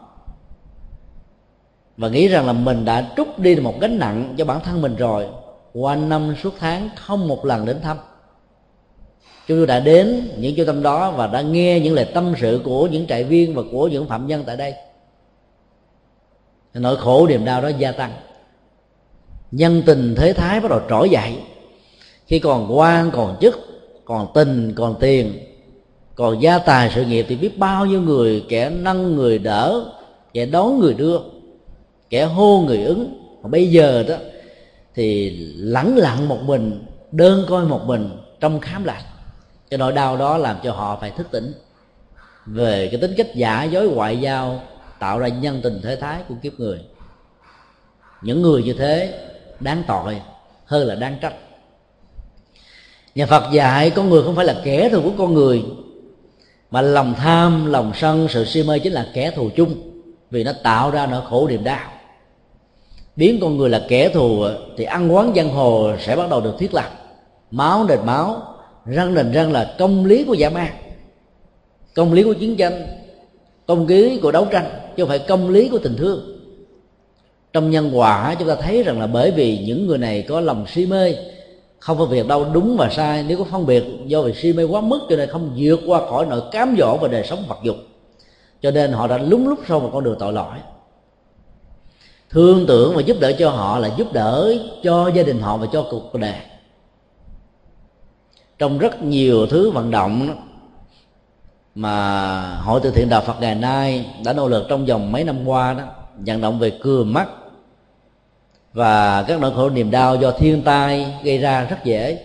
Và nghĩ rằng là mình đã trút đi một gánh nặng cho bản thân mình rồi. Qua năm suốt tháng, không một lần đến thăm. Chúng tôi đã đến những trung tâm đó và đã nghe những lời tâm sự của những trại viên và của những phạm nhân tại đây. Nỗi khổ niềm đau đó gia tăng nhân tình thế thái bắt đầu trỗi dậy. Khi còn quan, còn chức, còn tình, còn tiền, còn gia tài sự nghiệp thì biết bao nhiêu người kẻ nâng người đỡ, kẻ đón người đưa, kẻ hô người ứng. Còn bây giờ đó thì lẳng lặng một mình, đơn coi một mình trong khám lạc cái nỗi đau đó làm cho họ phải thức tỉnh. Về cái tính cách giả dối ngoại giao tạo ra nhân tình thế thái của kiếp người. Những người như thế đáng tội hơn là đáng trách. Nhà phật dạy con người không phải là kẻ thù của con người, mà lòng tham, lòng sân, sự si mê chính là kẻ thù chung, vì nó tạo ra nỗi khổ niềm đau. Biến con người là kẻ thù thì ăn quán giang hồ sẽ bắt đầu được thiết lập. Máu đền máu, răng đền răng là công lý của giả man công lý của chiến tranh, công lý của đấu tranh, chứ không phải công lý của tình thương trong nhân quả chúng ta thấy rằng là bởi vì những người này có lòng si mê, không có việc đâu, đúng và sai. Nếu có phân biệt do vì si mê quá mức, cho nên không vượt qua khỏi nỗi cám dỗ và đời sống vật dục. Cho nên họ đã lúng lúc sau một con đường tội lỗi. Thương tưởng và giúp đỡ cho họ là giúp đỡ cho gia đình họ và cho cuộc đời. Trong rất nhiều thứ vận động mà hội từ thiện đạo Phật ngày nay đã nỗ lực trong vòng mấy năm qua đó, vận động về cưa mắt và các nỗi khổ niềm đau do thiên tai gây ra rất dễ.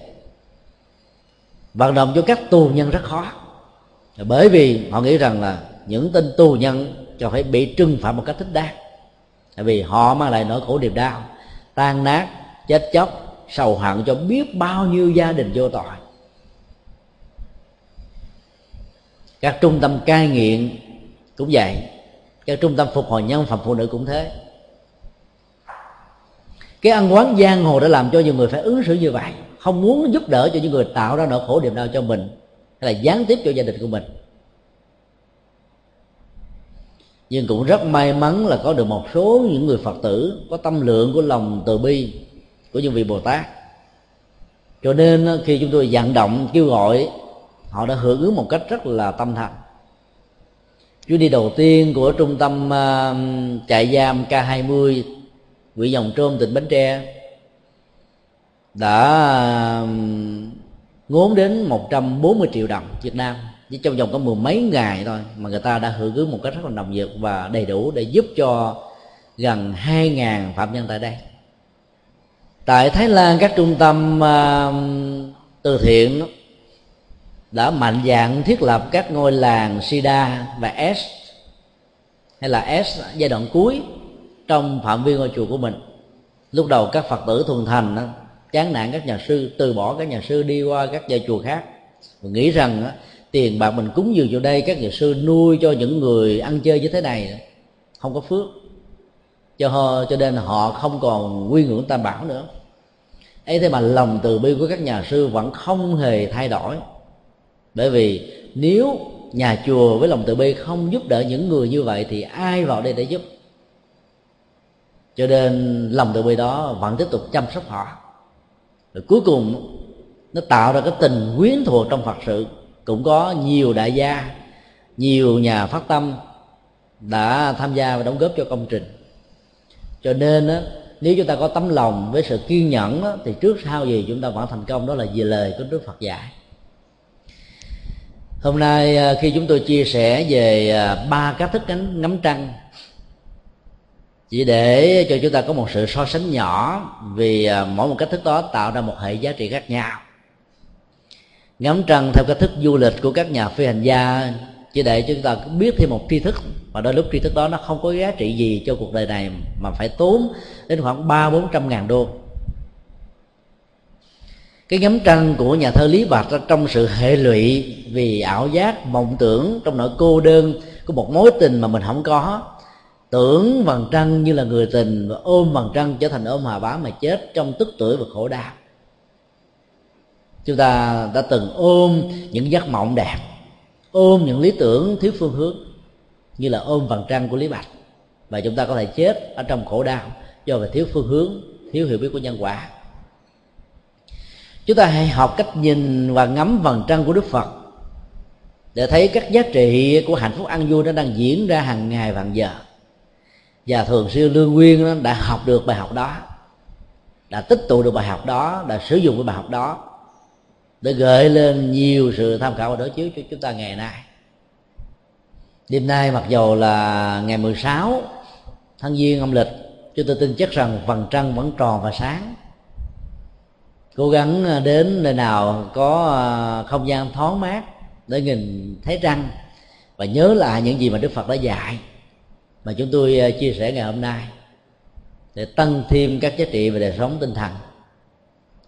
Vận động cho các tù nhân rất khó. Bởi vì họ nghĩ rằng là những tên tù nhân cho phải bị trừng phạt một cách thích đáng. Tại vì họ mang lại nỗi khổ niềm đau, tan nát, chết chóc, sầu hận cho biết bao nhiêu gia đình vô tội. Các trung tâm cai nghiện cũng vậy. Các trung tâm phục hồi nhân phẩm phụ nữ cũng thế cái ăn quán giang hồ đã làm cho nhiều người phải ứng xử như vậy. Không muốn giúp đỡ cho những người tạo ra nỗi khổ niềm đau cho mình hay là gián tiếp cho gia đình của mình. Nhưng cũng rất may mắn là có được một số những người phật tử có tâm lượng của lòng từ bi của những vị bồ tát. Cho nên ờ, khi chúng tôi vận động kêu gọi họ đã hưởng ứng một cách rất là tâm thành. Chuyến đi đầu tiên của trung tâm uh, trại giam K20 quỹ dòng trôm tỉnh Bến Tre đã ngốn đến 140 triệu đồng Việt Nam. Chỉ trong vòng có mười mấy ngày thôi mà người ta đã hưởng ứng một cách rất là đồng nhiệt và đầy đủ để giúp cho gần 2.000 phạm nhân tại đây. Tại Thái Lan các trung tâm uh, từ thiện đã mạnh dạng thiết lập các ngôi làng Sida và S hay là S giai đoạn cuối trong phạm vi ngôi chùa của mình. Lúc đầu các phật tử thuần thành đó, chán nản các nhà sư từ bỏ các nhà sư đi qua các nhà chùa khác. Và nghĩ rằng tiền bạc mình cúng dường vào đây các nhà sư nuôi cho những người ăn chơi như thế này không có phước. Cho họ cho nên họ không còn quy ngưỡng tam bảo nữa. Ấy thế mà lòng từ bi của các nhà sư vẫn không hề thay đổi. Bởi vì nếu nhà chùa với lòng từ bi không giúp đỡ những người như vậy thì ai vào đây để giúp? Cho nên lòng từ bi đó vẫn tiếp tục chăm sóc họ. Rồi cuối cùng nó tạo ra cái tình quyến thuộc trong phật sự. Cũng có nhiều đại gia nhiều nhà phát tâm đã tham gia và đóng góp cho công trình. Cho nên á, nếu chúng ta có tấm lòng với sự kiên nhẫn á, thì trước sau gì chúng ta vẫn thành công đó là vì lời của đức phật dạy. Hôm nay à, khi chúng tôi chia sẻ về à, ba cách thức ngắm, ngắm trăng chỉ để cho chúng ta có một sự so sánh nhỏ vì à, mỗi một cách thức đó tạo ra một hệ giá trị khác nhau. Ngắm trăng theo cách thức du lịch của các nhà phi hành gia, chỉ để chúng ta biết thêm một tri thức. Và đôi lúc tri thức đó nó không có giá trị gì cho cuộc đời này, mà phải tốn đến khoảng ba bốn trăm ngàn đô. Cái ngắm trăng của nhà thơ lý bạch trong sự hệ lụy vì ảo giác, mộng tưởng trong nỗi cô đơn của một mối tình mà mình không có tưởng vầng trăng như là người tình và ôm vầng trăng trở thành ôm hòa bá mà chết trong tức tuổi và khổ đau. Chúng ta đã từng ôm những giấc mộng đẹp, ôm những lý tưởng thiếu phương hướng như là ôm vầng trăng của lý bạch. Và chúng ta có thể chết ở trong khổ đau do về thiếu phương hướng, thiếu hiểu biết của nhân quả. Chúng ta hãy học cách nhìn và ngắm vầng trăng của đức phật để thấy các giá trị của hạnh phúc ăn vui nó đang diễn ra hàng ngày và hàng giờ và thường xuyên lương nguyên đã học được bài học đó, đã tích tụ được bài học đó, đã sử dụng cái bài học đó để gợi lên nhiều sự tham khảo và đối chiếu cho chúng ta ngày nay. Đêm nay mặc dù là ngày 16 tháng giêng âm lịch, chúng tôi tin chắc rằng vầng trăng vẫn tròn và sáng. Cố gắng à, đến nơi nào có à, không gian thoáng mát để nhìn thấy trăng và nhớ lại những gì mà đức phật đã dạy mà chúng tôi ờ, chia sẻ ngày hôm nay để tăng thêm các giá trị về đời sống tinh thần.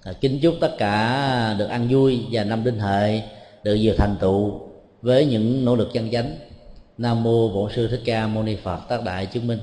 Ờ, kính chúc tất cả được ăn vui và năm đinh hợi được nhiều thành tựu với những nỗ lực chân chánh. Nam mô bổn sư thích ca mâu ni phật, tác đại chứng minh.